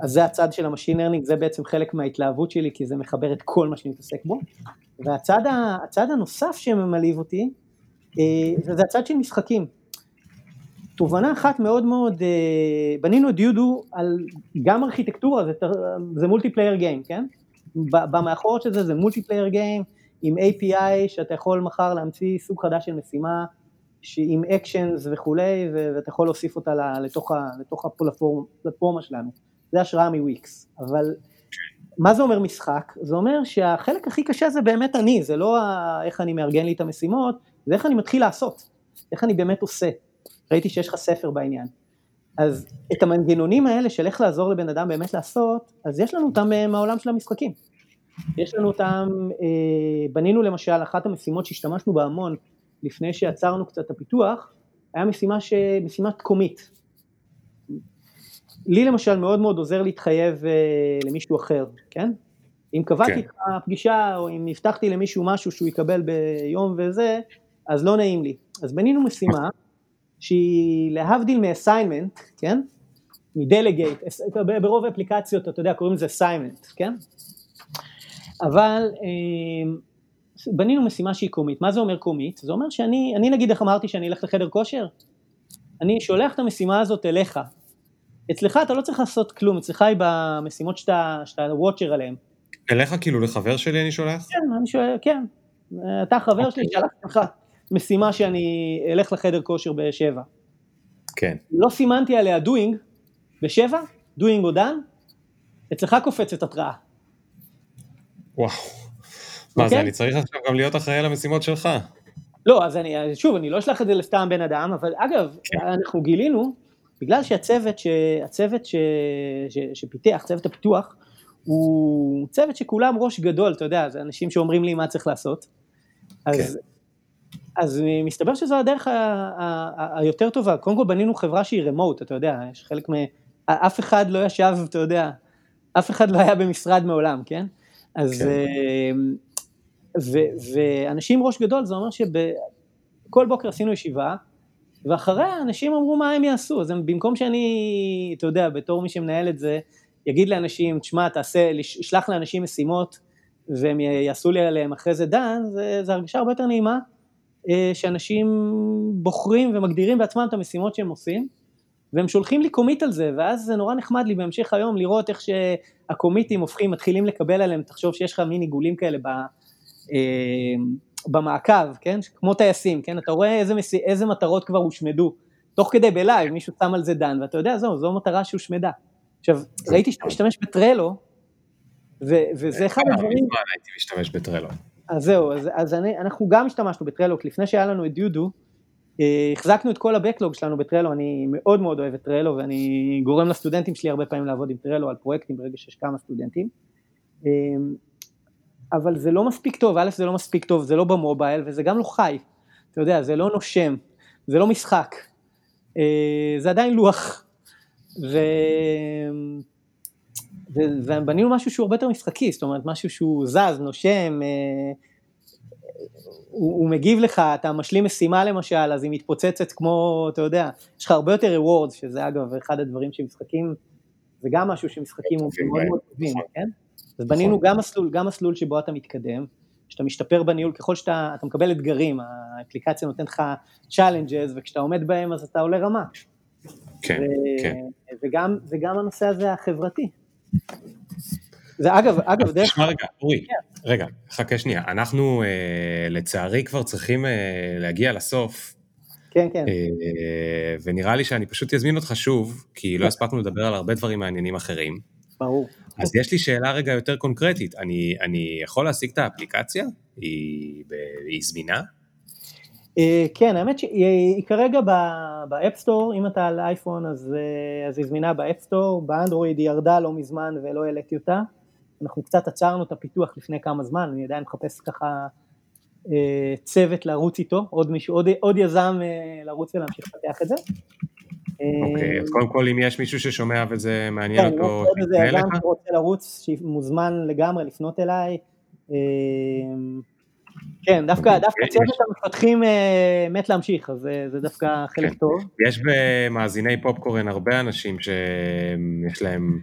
אז זה הצד של ה machine learning, זה בעצם חלק מההתלהבות שלי, כי זה מחבר את כל מה שאני מתעסק בו, והצד הנוסף שממלהיב אותי, אה, זה הצד של משחקים. תובנה אחת מאוד מאוד, אה, בנינו את דיודו על גם ארכיטקטורה, זה, זה multiplayer game, כן? במאחורות של זה זה multiplayer game עם API שאתה יכול מחר להמציא סוג חדש של משימה עם actions וכולי, ואתה יכול להוסיף אותה לתוך, לתוך הפלטפורמה שלנו. זה השראה מוויקס, אבל מה זה אומר משחק? זה אומר שהחלק הכי קשה זה באמת אני, זה לא איך אני מארגן לי את המשימות, זה איך אני מתחיל לעשות, איך אני באמת עושה. ראיתי שיש לך ספר בעניין. אז את המנגנונים האלה של איך לעזור לבן אדם באמת לעשות, אז יש לנו אותם אה, מהעולם של המשחקים. יש לנו אותם, אה, בנינו למשל, אחת המשימות שהשתמשנו בה המון לפני שעצרנו קצת את הפיתוח, היה משימה ש... משימת קומית. לי למשל מאוד מאוד עוזר להתחייב אה, למישהו אחר, כן? אם קבעתי כן. כן. פגישה, או אם הבטחתי למישהו משהו שהוא יקבל ביום וזה, אז לא נעים לי. אז בנינו משימה שהיא להבדיל מ-assignment, כן? מדלגייט, ברוב האפליקציות, אתה יודע, קוראים לזה assignment, כן? אבל אה, בנינו משימה שהיא קומית. מה זה אומר קומית? זה אומר שאני, אני נגיד איך אמרתי שאני אלך לחדר כושר? אני שולח את המשימה הזאת אליך. אצלך אתה לא צריך לעשות כלום, אצלך היא במשימות שאתה, שאתה וואצ'ר עליהן. אליך כאילו לחבר שלי אני שולח? כן, אני שואל, כן. אתה חבר okay. שלי, אוקיי. שלחתי לך משימה שאני אלך לחדר כושר בשבע. כן. לא סימנתי עליה doing בשבע, doing או done, אצלך קופצת התראה. וואו. מה זה, אוקיי? אני צריך עכשיו גם להיות אחראי על המשימות שלך. לא, אז אני, שוב, אני לא אשלח את זה לסתם בן אדם, אבל אגב, כן. אנחנו גילינו, בגלל שהצוות, ש, הצוות ש, ש, שפיתח, צוות הפיתוח, הוא צוות שכולם ראש גדול, אתה יודע, זה אנשים שאומרים לי מה צריך לעשות. אז, כן. אז מסתבר שזו הדרך היותר טובה. קודם כל בנינו חברה שהיא רמוט, אתה יודע, יש חלק מ... אף אחד לא ישב, אתה יודע, אף אחד לא היה במשרד מעולם, כן? אז... כן. ו- ואנשים ראש גדול, זה אומר שכל בוקר עשינו ישיבה, ואחריה אנשים אמרו מה הם יעשו, אז הם, במקום שאני, אתה יודע, בתור מי שמנהל את זה, יגיד לאנשים, תשמע, תעשה, שלח לאנשים משימות, והם יעשו לי עליהם אחרי זה דן, זה, זה הרגשה הרבה יותר נעימה, שאנשים בוחרים ומגדירים בעצמם את המשימות שהם עושים, והם שולחים לי קומיט על זה, ואז זה נורא נחמד לי בהמשך היום לראות איך שהקומיטים הופכים, מתחילים לקבל עליהם, תחשוב שיש לך מין עיגולים כאלה אה, במעקב, כן? כמו טייסים, כן? אתה רואה איזה, מס... איזה מטרות כבר הושמדו, תוך כדי בלייב, מישהו שם על זה דן, ואתה יודע, זהו, זו מטרה שהושמדה. עכשיו, ראיתי שאתה משתמש בטרלו, ו- וזה אחד אה, הדברים... הייתי משתמש בטרלו. אז זהו, אז, אז אני, אנחנו גם השתמשנו בטרלו, כי לפני שהיה לנו את דיודו, אה, החזקנו את כל הבקלוג שלנו בטרלו, אני מאוד מאוד אוהב את טרלו, ואני גורם לסטודנטים שלי הרבה פעמים לעבוד עם טרלו על פרויקטים ברגע שיש כמה סטודנטים. אבל זה לא מספיק טוב, א' זה לא מספיק טוב, זה לא במובייל וזה גם לא חי, אתה יודע, זה לא נושם, זה לא משחק, אה, זה עדיין לוח, ו... ובנינו משהו שהוא הרבה יותר משחקי, זאת אומרת משהו שהוא זז, נושם, אה, הוא, הוא מגיב לך, אתה משלים משימה למשל, אז היא מתפוצצת כמו, אתה יודע, יש לך הרבה יותר rewards, שזה אגב אחד הדברים שמשחקים, זה גם משהו שמשחקים מאוד מאוד טובים, כן? אז בנינו נכון. גם מסלול, גם מסלול שבו אתה מתקדם, שאתה משתפר בניהול, ככל שאתה מקבל אתגרים, האפליקציה נותנת לך challenges, וכשאתה עומד בהם אז אתה עולה רמה. כן, ו- כן. וגם, וגם הנושא הזה החברתי. זה אגב, אגב, דרך... תשמע רגע, אורי, כן. רגע, חכה שנייה, אנחנו אה, לצערי כבר צריכים אה, להגיע לסוף. כן, כן. אה, ונראה לי שאני פשוט אזמין אותך שוב, כי לא כן. הספקנו לדבר על הרבה דברים מעניינים אחרים. ברור. אז יש לי שאלה רגע יותר קונקרטית, אני, אני יכול להשיג את האפליקציה? היא, היא זמינה? אה, כן, האמת שהיא כרגע ב App Store, אם אתה על אייפון אז, אה, היא זמינה ב App Store, באנדרואיד היא ירדה לא מזמן ולא העליתי אותה, אנחנו קצת עצרנו את הפיתוח לפני כמה זמן, אני עדיין מחפש ככה אה, צוות לרוץ איתו, עוד, מישהו, עוד, עוד יזם לרוץ ולהמשיך לפתח את זה. אוקיי, אז קודם כל אם יש מישהו ששומע וזה מעניין כן, אותו. כן, אם רוצה לרוץ, שמוזמן לגמרי לפנות אליי. כן, דווקא צוות המפתחים אה, מת להמשיך, אז זה דווקא חלק כן. טוב. יש במאזיני פופקורן הרבה אנשים שיש להם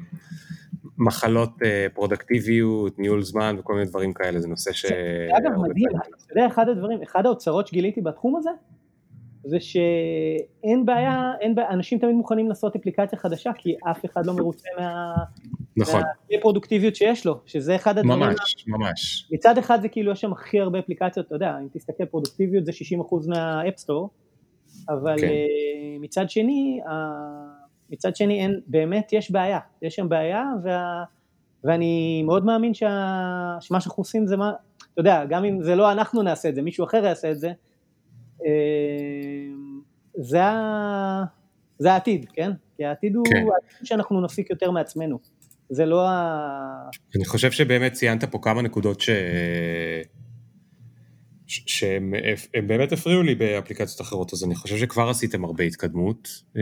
מחלות אה, פרודקטיביות, ניהול זמן וכל מיני דברים כאלה, זה נושא ש... אגב, מדהים, אתה יודע, אחד הדברים, אחד האוצרות שגיליתי בתחום הזה, זה שאין בעיה, אין בעיה, אנשים תמיד מוכנים לעשות אפליקציה חדשה, כי אף אחד לא מרוצה מה... נכון. מהפרודוקטיביות שיש לו, שזה אחד הדברים... ממש, ממש. מצד אחד זה כאילו יש שם הכי הרבה אפליקציות, אתה יודע, אם תסתכל פרודוקטיביות זה 60% מה App Store, אבל כן. אה, מצד שני, מצד שני אין, באמת יש בעיה, יש שם בעיה, וה, ואני מאוד מאמין שה, שמה שאנחנו עושים זה מה, אתה יודע, גם אם זה לא אנחנו נעשה את זה, מישהו אחר יעשה את זה, זה, ה, זה העתיד, כן? כי העתיד הוא כן. העתיד שאנחנו נפיק יותר מעצמנו, זה לא ה... אני חושב שבאמת ציינת פה כמה נקודות ש... ש- שהם הם באמת הפריעו לי באפליקציות אחרות, אז אני חושב שכבר עשיתם הרבה התקדמות. אה,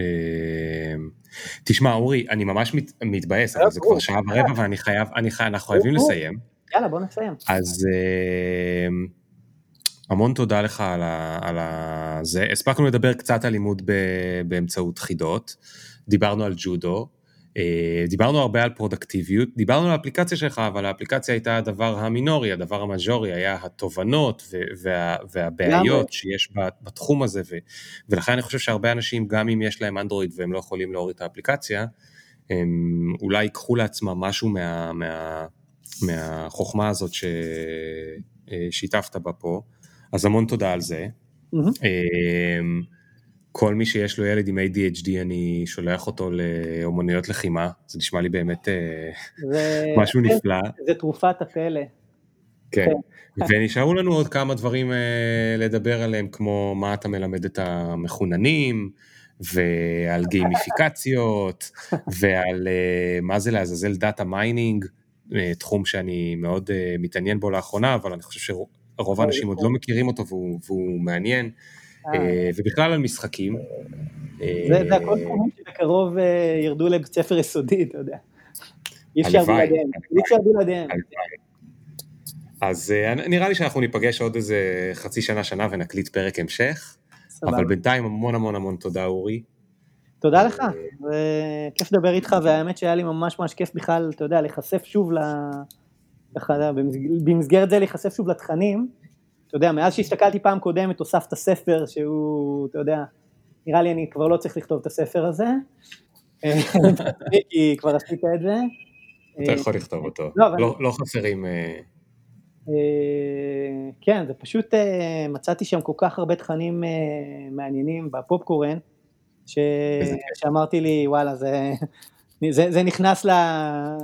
תשמע, אורי, אני ממש מת, מתבאס, אבל זה כבר שעה ורבע ואני חייב, אני חייב, אנחנו חייבים לסיים. יאללה, בוא נסיים. אז אה, המון תודה לך על, ה, על ה... זה. הספקנו לדבר קצת על לימוד ב, באמצעות חידות, דיברנו על ג'ודו, אה, דיברנו הרבה על פרודקטיביות, דיברנו על האפליקציה שלך, אבל האפליקציה הייתה הדבר המינורי, הדבר המז'ורי היה התובנות וה, והבעיות לגמרי. שיש בתחום הזה, ו- ולכן אני חושב שהרבה אנשים, גם אם יש להם אנדרואיד והם לא יכולים להוריד את האפליקציה, הם אולי ייקחו לעצמם משהו מה, מה, מהחוכמה הזאת ששיתפת בה פה, אז המון תודה על זה. אמ, כל מי שיש לו ילד עם ADHD, אני שולח אותו לאומנויות לחימה, זה נשמע לי באמת אה, זה- משהו נפלא. זה תרופת הפלא. כן. ונשארו לנו עוד כמה דברים אה, לדבר עליהם, כמו מה אתה מלמד את המחוננים, ועל גיימיפיקציות, ועל אה, מה זה לעזאזל data mining, תחום שאני מאוד מתעניין בו לאחרונה, אבל אני חושב שרוב האנשים עוד לא מכירים אותו והוא, והוא מעניין, אה, ובכלל על משחקים. אה, זה זה הכל תחומים שבקרוב אה, ירדו לבית ספר יסודי, אתה יודע. אי אפשר בלעדיהם, אי אפשר בלעדיהם. אז אה, נראה לי שאנחנו ניפגש עוד איזה חצי שנה, שנה ונקליט פרק המשך, סבבה. אבל בינתיים המון המון המון תודה אורי. תודה לך, כיף לדבר איתך, והאמת שהיה לי ממש ממש כיף בכלל, אתה יודע, להיחשף שוב ל... במסגרת זה להיחשף שוב לתכנים. אתה יודע, מאז שהסתכלתי פעם קודמת, הוספת ספר שהוא, אתה יודע, נראה לי אני כבר לא צריך לכתוב את הספר הזה. כי כבר עשית את זה. אתה יכול לכתוב אותו. לא, לא- לא חסרים... אה, אה, כן, זה פשוט, אה, מצאתי שם כל כך הרבה תכנים מעניינים בפופקורן, ש... שאמרתי לי, וואלה, זה, זה, זה נכנס ל...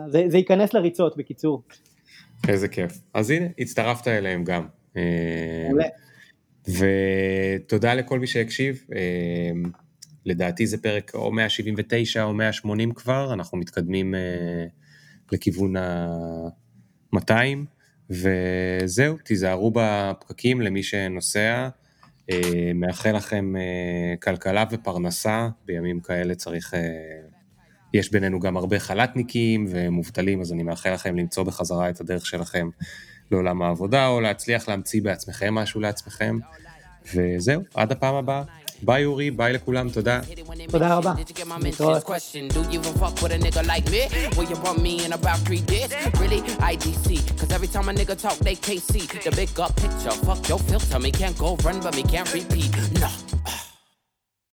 זה, זה ייכנס לריצות, בקיצור. איזה כיף. אז הנה, הצטרפת אליהם גם. אה, מעולה. ותודה לכל מי שהקשיב. אה, לדעתי זה פרק או 179 או 180 כבר, אנחנו מתקדמים אה, לכיוון ה-200, וזהו, תיזהרו בפקקים למי שנוסע. מאחל לכם כלכלה ופרנסה, בימים כאלה צריך... יש בינינו גם הרבה חל"תניקים ומובטלים, אז אני מאחל לכם למצוא בחזרה את הדרך שלכם לעולם העבודה, או להצליח להמציא בעצמכם משהו לעצמכם. וזהו, עד הפעם הבאה. ביי אורי, ביי לכולם, תודה. תודה רבה. להתראות.